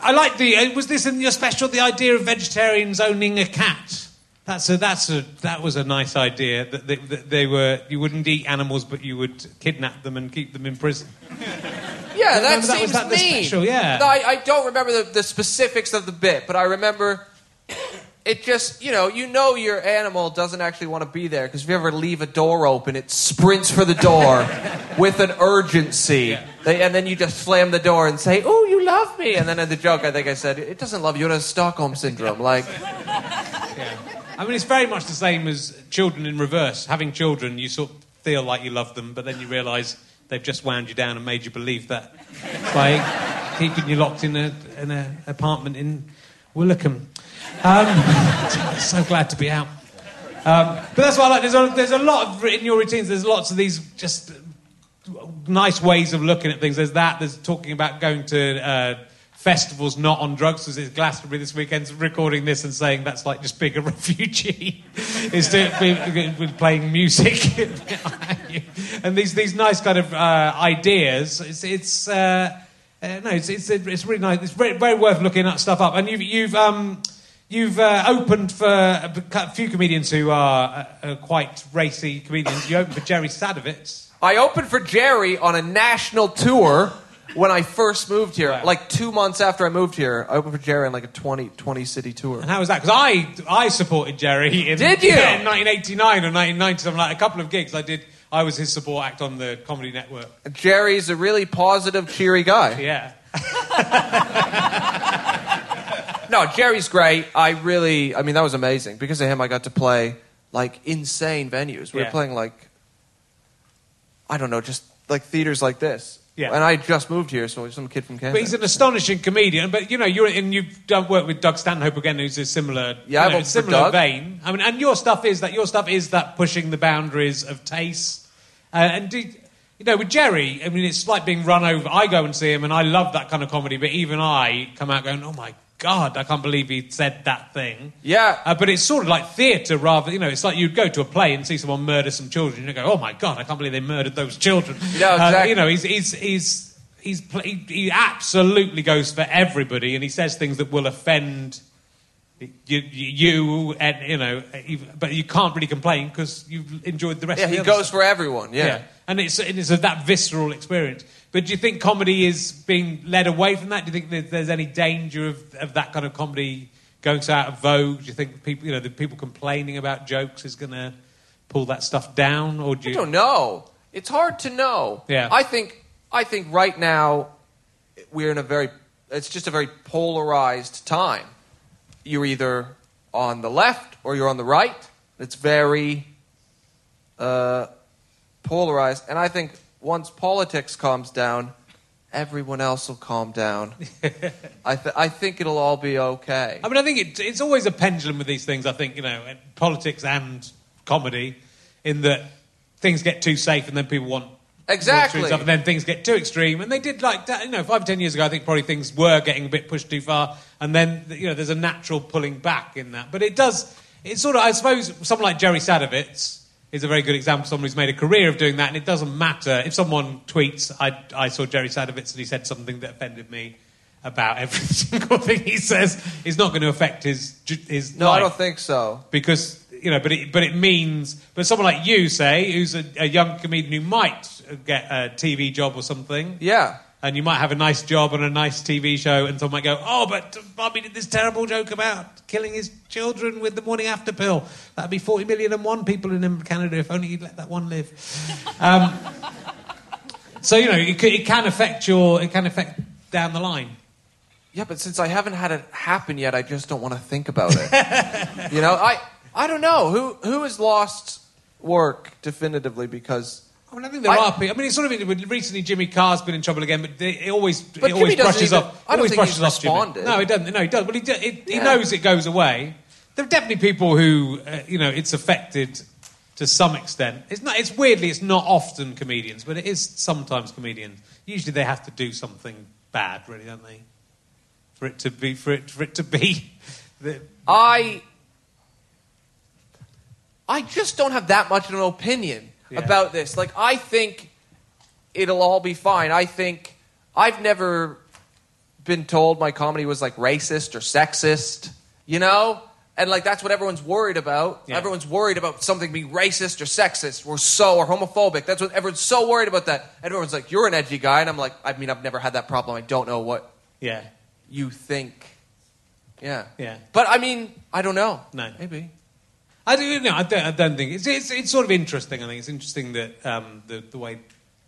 I like the, uh, was this in your special, the idea of vegetarians owning a cat? That's a, that's a, that was a nice idea that they, that they were you wouldn't eat animals but you would kidnap them and keep them in prison. Yeah, that that seems was that the mean. special, yeah. I, I don't remember the, the specifics of the bit, but I remember it just, you know, you know your animal doesn't actually want to be there because if you ever leave a door open, it sprints for the door with an urgency. They, and then you just slam the door and say, Oh, you love me. And then in the joke, I think I said, It doesn't love you, it has Stockholm syndrome. Like, I mean, it's very much the same as children in reverse. Having children, you sort of feel like you love them, but then you realise they've just wound you down and made you believe that by keeping you locked in a in an apartment in Willicombe. Um, so glad to be out. Um, but that's why I like. There's a, there's a lot of in your routines. There's lots of these just nice ways of looking at things. There's that. There's talking about going to uh, festivals not on drugs. There's Glastonbury this weekend, recording this and saying that's like just being a refugee. is to playing music and these these nice kind of uh, ideas. It's it's. Uh, uh, no, it's, it's it's really nice. It's very, very worth looking at stuff up. And you've you've um, you've uh, opened for a few comedians who are uh, uh, quite racy comedians. You opened for Jerry Sadowitz. I opened for Jerry on a national tour when I first moved here. Wow. Like two months after I moved here, I opened for Jerry on like a 20, 20 city tour. And how was that? Because I I supported Jerry in Did you? yeah, in 1989 or 1990. Something like a couple of gigs I did. I was his support act on the Comedy Network. Jerry's a really positive, cheery guy. Yeah. No, Jerry's great. I really, I mean, that was amazing. Because of him, I got to play like insane venues. We Yeah. were playing like, I don't know, just like theaters like this. Yeah. And I just moved here, so some kid from Canada. But he's an astonishing comedian. But you know, you're and you've done work with Doug Stanhope again, who's a similar, Yeah, you I've know, for similar Doug. vein. I mean, and your stuff is that your stuff is that pushing the boundaries of taste. Uh, and do, you know, with Jerry, I mean, it's like being run over. I go and see him, and I love that kind of comedy. But even I come out going, "Oh my god, I can't believe he said that thing." Yeah. Uh, but it's sort of like theatre, rather. You know, it's like you'd go to a play and see someone murder some children, and you go, "Oh my god, I can't believe they murdered those children." Yeah, Uh, exactly. you know, he's he's he's he's he, he absolutely goes for everybody, and he says things that will offend you, you and you know, but you can't really complain because you've enjoyed the rest. yeah, of the he goes stuff. for everyone. Yeah. Yeah. and it's and it's a, that visceral experience. But do you think comedy is being led away from that? Do you think there's any danger of, of that kind of comedy going so out of vogue? Do you think people, you know, the people complaining about jokes is going to pull that stuff down, or do you? I don't know. It's hard to know. Yeah. I think I think right now we're in a very it's just a very polarized time. You're either on the left or you're on the right. It's very uh, polarized, and I think once politics calms down, everyone else will calm down. I, th- I think it'll all be okay. I mean, I think it, it's always a pendulum with these things. I think you know, politics and comedy, in that things get too safe and then people want Exactly. stuff, and then things get too extreme. And they did like that, you know, five ten years ago. I think probably things were getting a bit pushed too far, and then you know, there's a natural pulling back in that. But it does. It's sort of, I suppose, someone like Jerry Sadowitz is a very good example. of Someone who's made a career of doing that, and it doesn't matter if someone tweets. I, I saw Jerry Sadowitz and he said something that offended me. About every single thing he says is not going to affect his his no, life I don't think so. because you know, but it, but it means, but someone like you, say, who's a, a young comedian who might get a TV job or something, Yeah. And you might have a nice job on a nice TV show, and someone might go, oh, but Bobby did this terrible joke about killing his children with the morning after pill. That'd be forty million and one people in Canada if only you'd let that one live. Um, so you know, it, it can affect your, it can affect down the line. Yeah, but since I haven't had it happen yet, I just don't want to think about it. you know, I I don't know who who has lost work definitively because I mean, I think there I- are people. I mean, it's sort of recently Jimmy Carr's been in trouble again, but it always But it always brushes even- off. I don't think he's responded. No, he doesn't. No, he does. But he, do- it, he Yeah. knows it goes away. There are definitely people who, uh, you know, it's affected to some extent. It's not. It's weirdly, it's not often comedians, but it is sometimes comedians. Usually, they have to do something bad, really, don't they? For it to be, for it, for it to be. The, I I just don't have that much of an opinion Yeah. about this. Like I think it'll all be fine. I think I've never been told my comedy was like racist or sexist, you know? And like that's what everyone's worried about. Yeah. Everyone's worried about something being racist or sexist or so or homophobic. That's what everyone's so worried about that. Everyone's like, "You're an edgy guy," and I'm like, "I mean, I've never had that problem. I don't know what Yeah. you think." Yeah. Yeah. But I mean, I don't know. No. Maybe. I don't know. I don't, I don't think it's, it's it's sort of interesting. I think it's interesting that um, the the way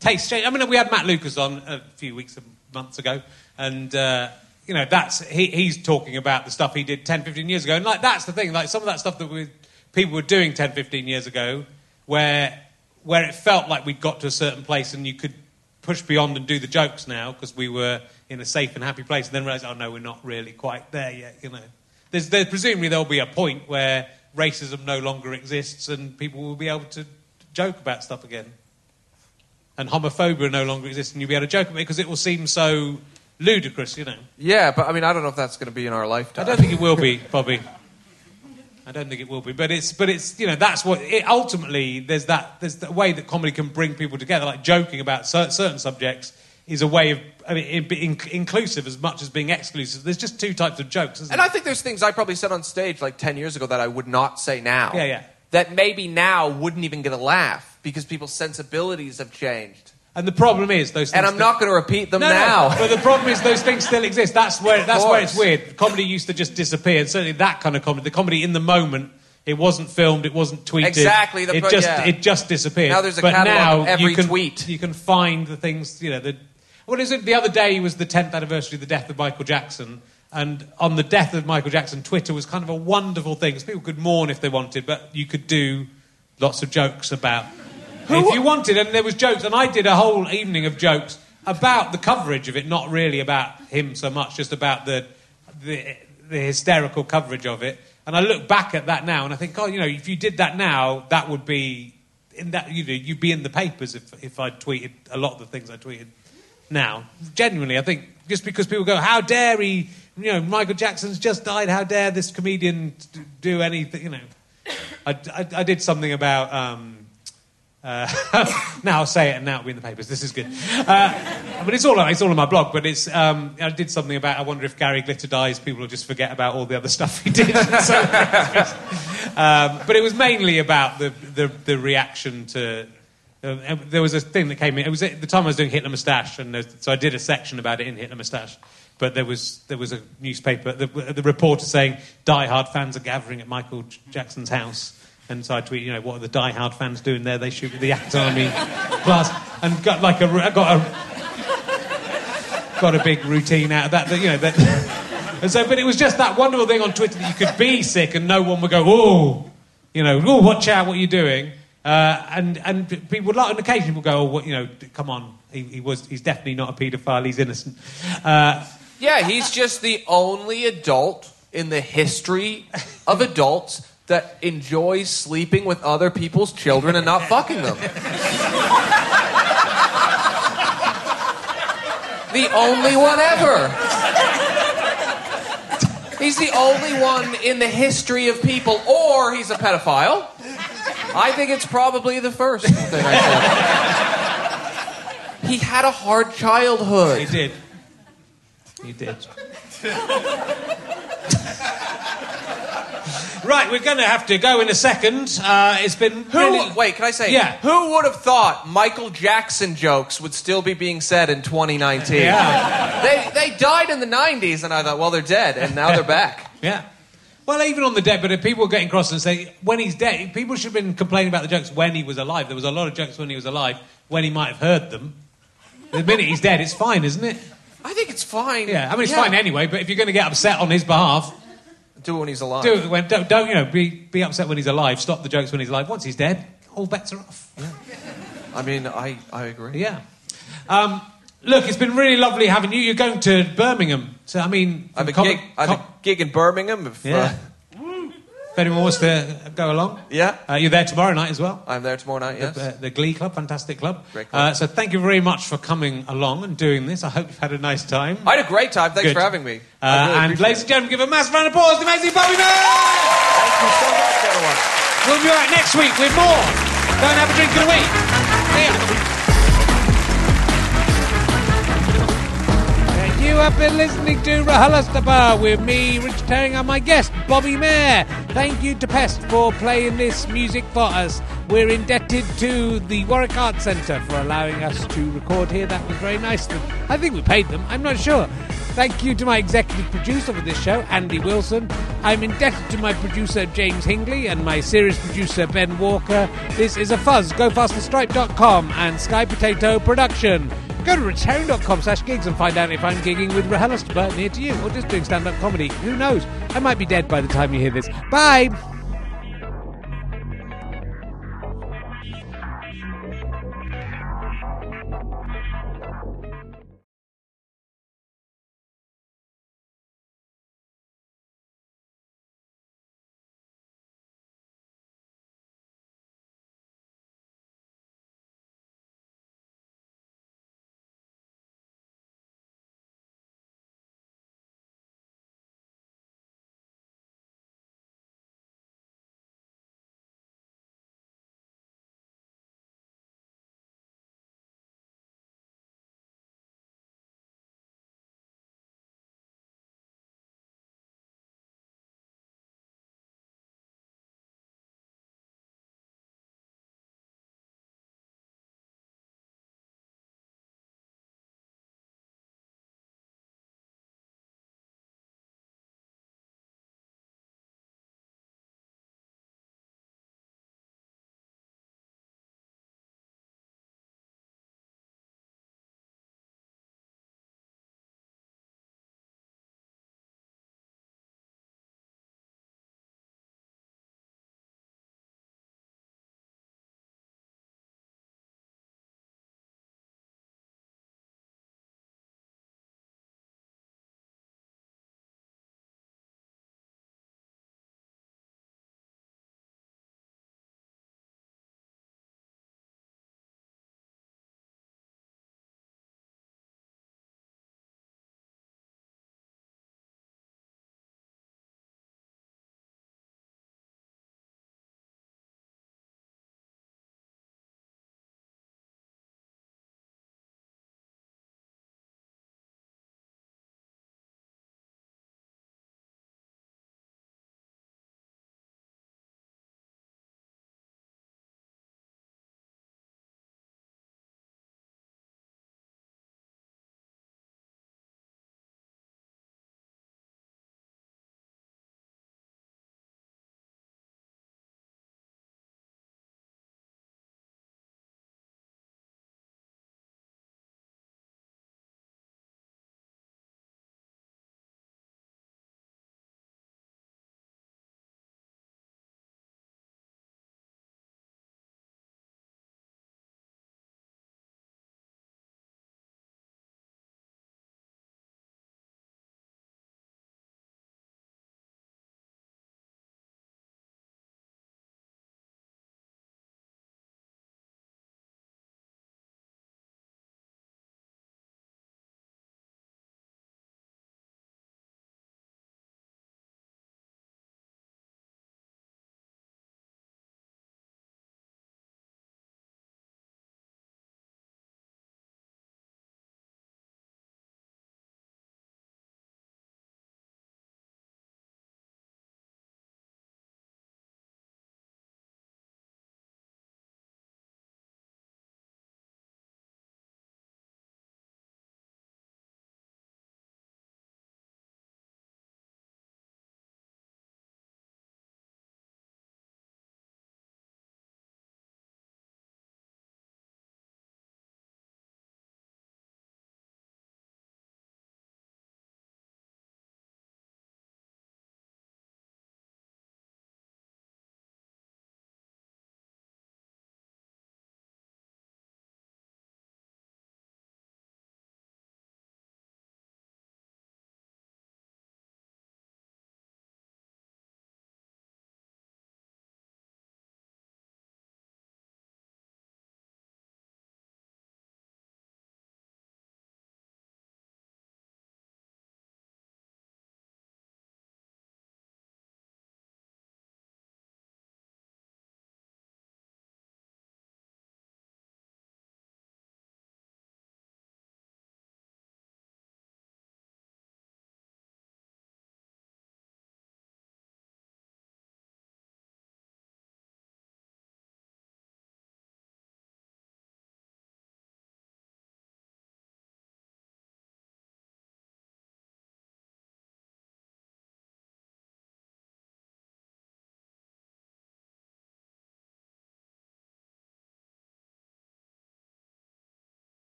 tastes change. I mean, we had Matt Lucas on a few weeks, months ago, and uh, you know that's he, he's talking about the stuff he did 10, 15 years ago, and like that's the thing. Like some of that stuff that we, people were doing 10, 15 years ago, where where it felt like we'd got to a certain place and you could push beyond and do the jokes now because we were in a safe and happy place, and then realize, oh no, we're not really quite there yet. You know, there's, there's presumably there'll be a point where racism no longer exists and people will be able to joke about stuff again, and homophobia no longer exists, and you'll be able to joke about it because it will seem so ludicrous. You know, Yeah, but I mean, I don't know if that's going to be in our lifetime. I don't think it will be, Bobby. I don't think it will be, but it's but it's you know that's what it, ultimately there's that there's the way that comedy can bring people together. Like joking about cer- certain subjects is a way of I mean in, in, inclusive as much as being exclusive. There's just two types of jokes, isn't And? I think there's things I probably said on stage like 10 years ago that I would not say now. Yeah, yeah. That maybe now wouldn't even get a laugh because people's sensibilities have changed. And the problem is those. Things And I'm not going to repeat them No, now. no, but the problem is those things still exist. That's where that's where it's weird. Comedy used to just disappear. And certainly that kind of comedy, the comedy in the moment, it wasn't filmed, it wasn't tweeted. Exactly, the it just yeah. it just disappeared. Now there's a but catalogue now of every you can, tweet. You can find the things. You know, the what is it? The other day was the 10th anniversary of the death of Michael Jackson. And on the death of Michael Jackson, Twitter was kind of a wonderful thing. 'cause people could mourn if they wanted, but you could do lots of jokes about if you wanted, and there was jokes, and I did a whole evening of jokes about the coverage of it, not really about him so much, just about the the, the hysterical coverage of it. And I look back at that now, and I think, oh, you know, if you did that now, that would be in that you know you'd be in the papers if if I tweeted a lot of the things I tweeted now. Genuinely, I think just because people go, how dare he? You know, Michael Jackson's just died. How dare this comedian do anything? You know, I, I, I did something about. Um, uh, now I'll say it, and now it'll be in the papers. This is good. Uh, but it's all it's all on my blog. But it's um, I did something about. I wonder if Gary Glitter dies, people will just forget about all the other stuff he did. Um, but it was mainly about the the, the reaction to. Uh, there was a thing that came in. It was at the time I was doing Hitler Moustache, and so I did a section about it in Hitler Moustache. But there was there was a newspaper, the, the reporter saying die-hard fans are gathering at Michael Jackson's house, and so I tweeted, you know, what are the die-hard fans doing there? They shoot at the Nakatomi plus, and got like a I got a got a big routine out of that. that you know that. And so, but it was just that wonderful thing on Twitter that you could be sick and no one would go, oh, you know, oh, watch out, what are you doing? Uh, and and people like, on occasion, people go, oh, what, you know, come on, he, he was, he's definitely not a paedophile, he's innocent. Uh, Yeah, he's just the only adult in the history of adults that enjoys sleeping with other people's children and not fucking them. the only one ever. He's the only one in the history of people, or he's a pedophile. I think it's probably the first thing I said. He had a hard childhood. he did. He did. right, we're going to have to go in a second. Uh, it's been Who? really- Wait, can I say? Yeah. Who would have thought Michael Jackson jokes would still be being said in 2019? Yeah. They they died in the 90s, and I thought, well, they're dead, and now they're back. Yeah. Well, even on the dead, but if people were getting cross and say when he's dead, people should have been complaining about the jokes when he was alive. There was a lot of jokes when he was alive, when he might have heard them. The minute he's dead, it's fine, isn't it? I think it's fine. Yeah, I mean it's fine anyway. But if you're going to get upset on his behalf, Do it when he's alive. do it when don't, don't you know be be upset when he's alive. Stop the jokes when he's alive. Once he's dead, all bets are off. I mean, I, I agree. Yeah. Um, look, it's been really lovely having you. You're going to Birmingham, so I mean, I have a com- gig. I have com- a gig in Birmingham. If, Yeah. uh, If anyone wants to go along, yeah. uh, you're there tomorrow night as well. I'm there tomorrow night. Yes. the, uh, the Glee Club, fantastic club. Great club. Uh, so thank you very much for coming along and doing this. I hope you've had a nice time. I had a great time. Thanks Good. for having me. Uh, really and ladies and gentlemen, give a massive round of applause to amazing Bobby Mair! Thank you so much, everyone. We'll be back next week with more. Go and have a drink of the week. Have been listening to RHLSTP with me, Rich Herring, and my guest, Bobby Mair. Thank you to Pest for playing this music for us. We're indebted to the Warwick Arts Centre for allowing us to record here. That was very nice. I think we paid them, I'm not sure. Thank you to my executive producer for this show, Andy Wilson. I'm indebted to my producer, James Hingley, and my series producer, Ben Walker. This is a fuzz. Go GoFasterStripe.com and Sky Potato Production. Go to richherring.com slash gigs and find out if I'm gigging with RHLSTP near to you or just doing stand up comedy. Who knows? I might be dead by the time you hear this. Bye!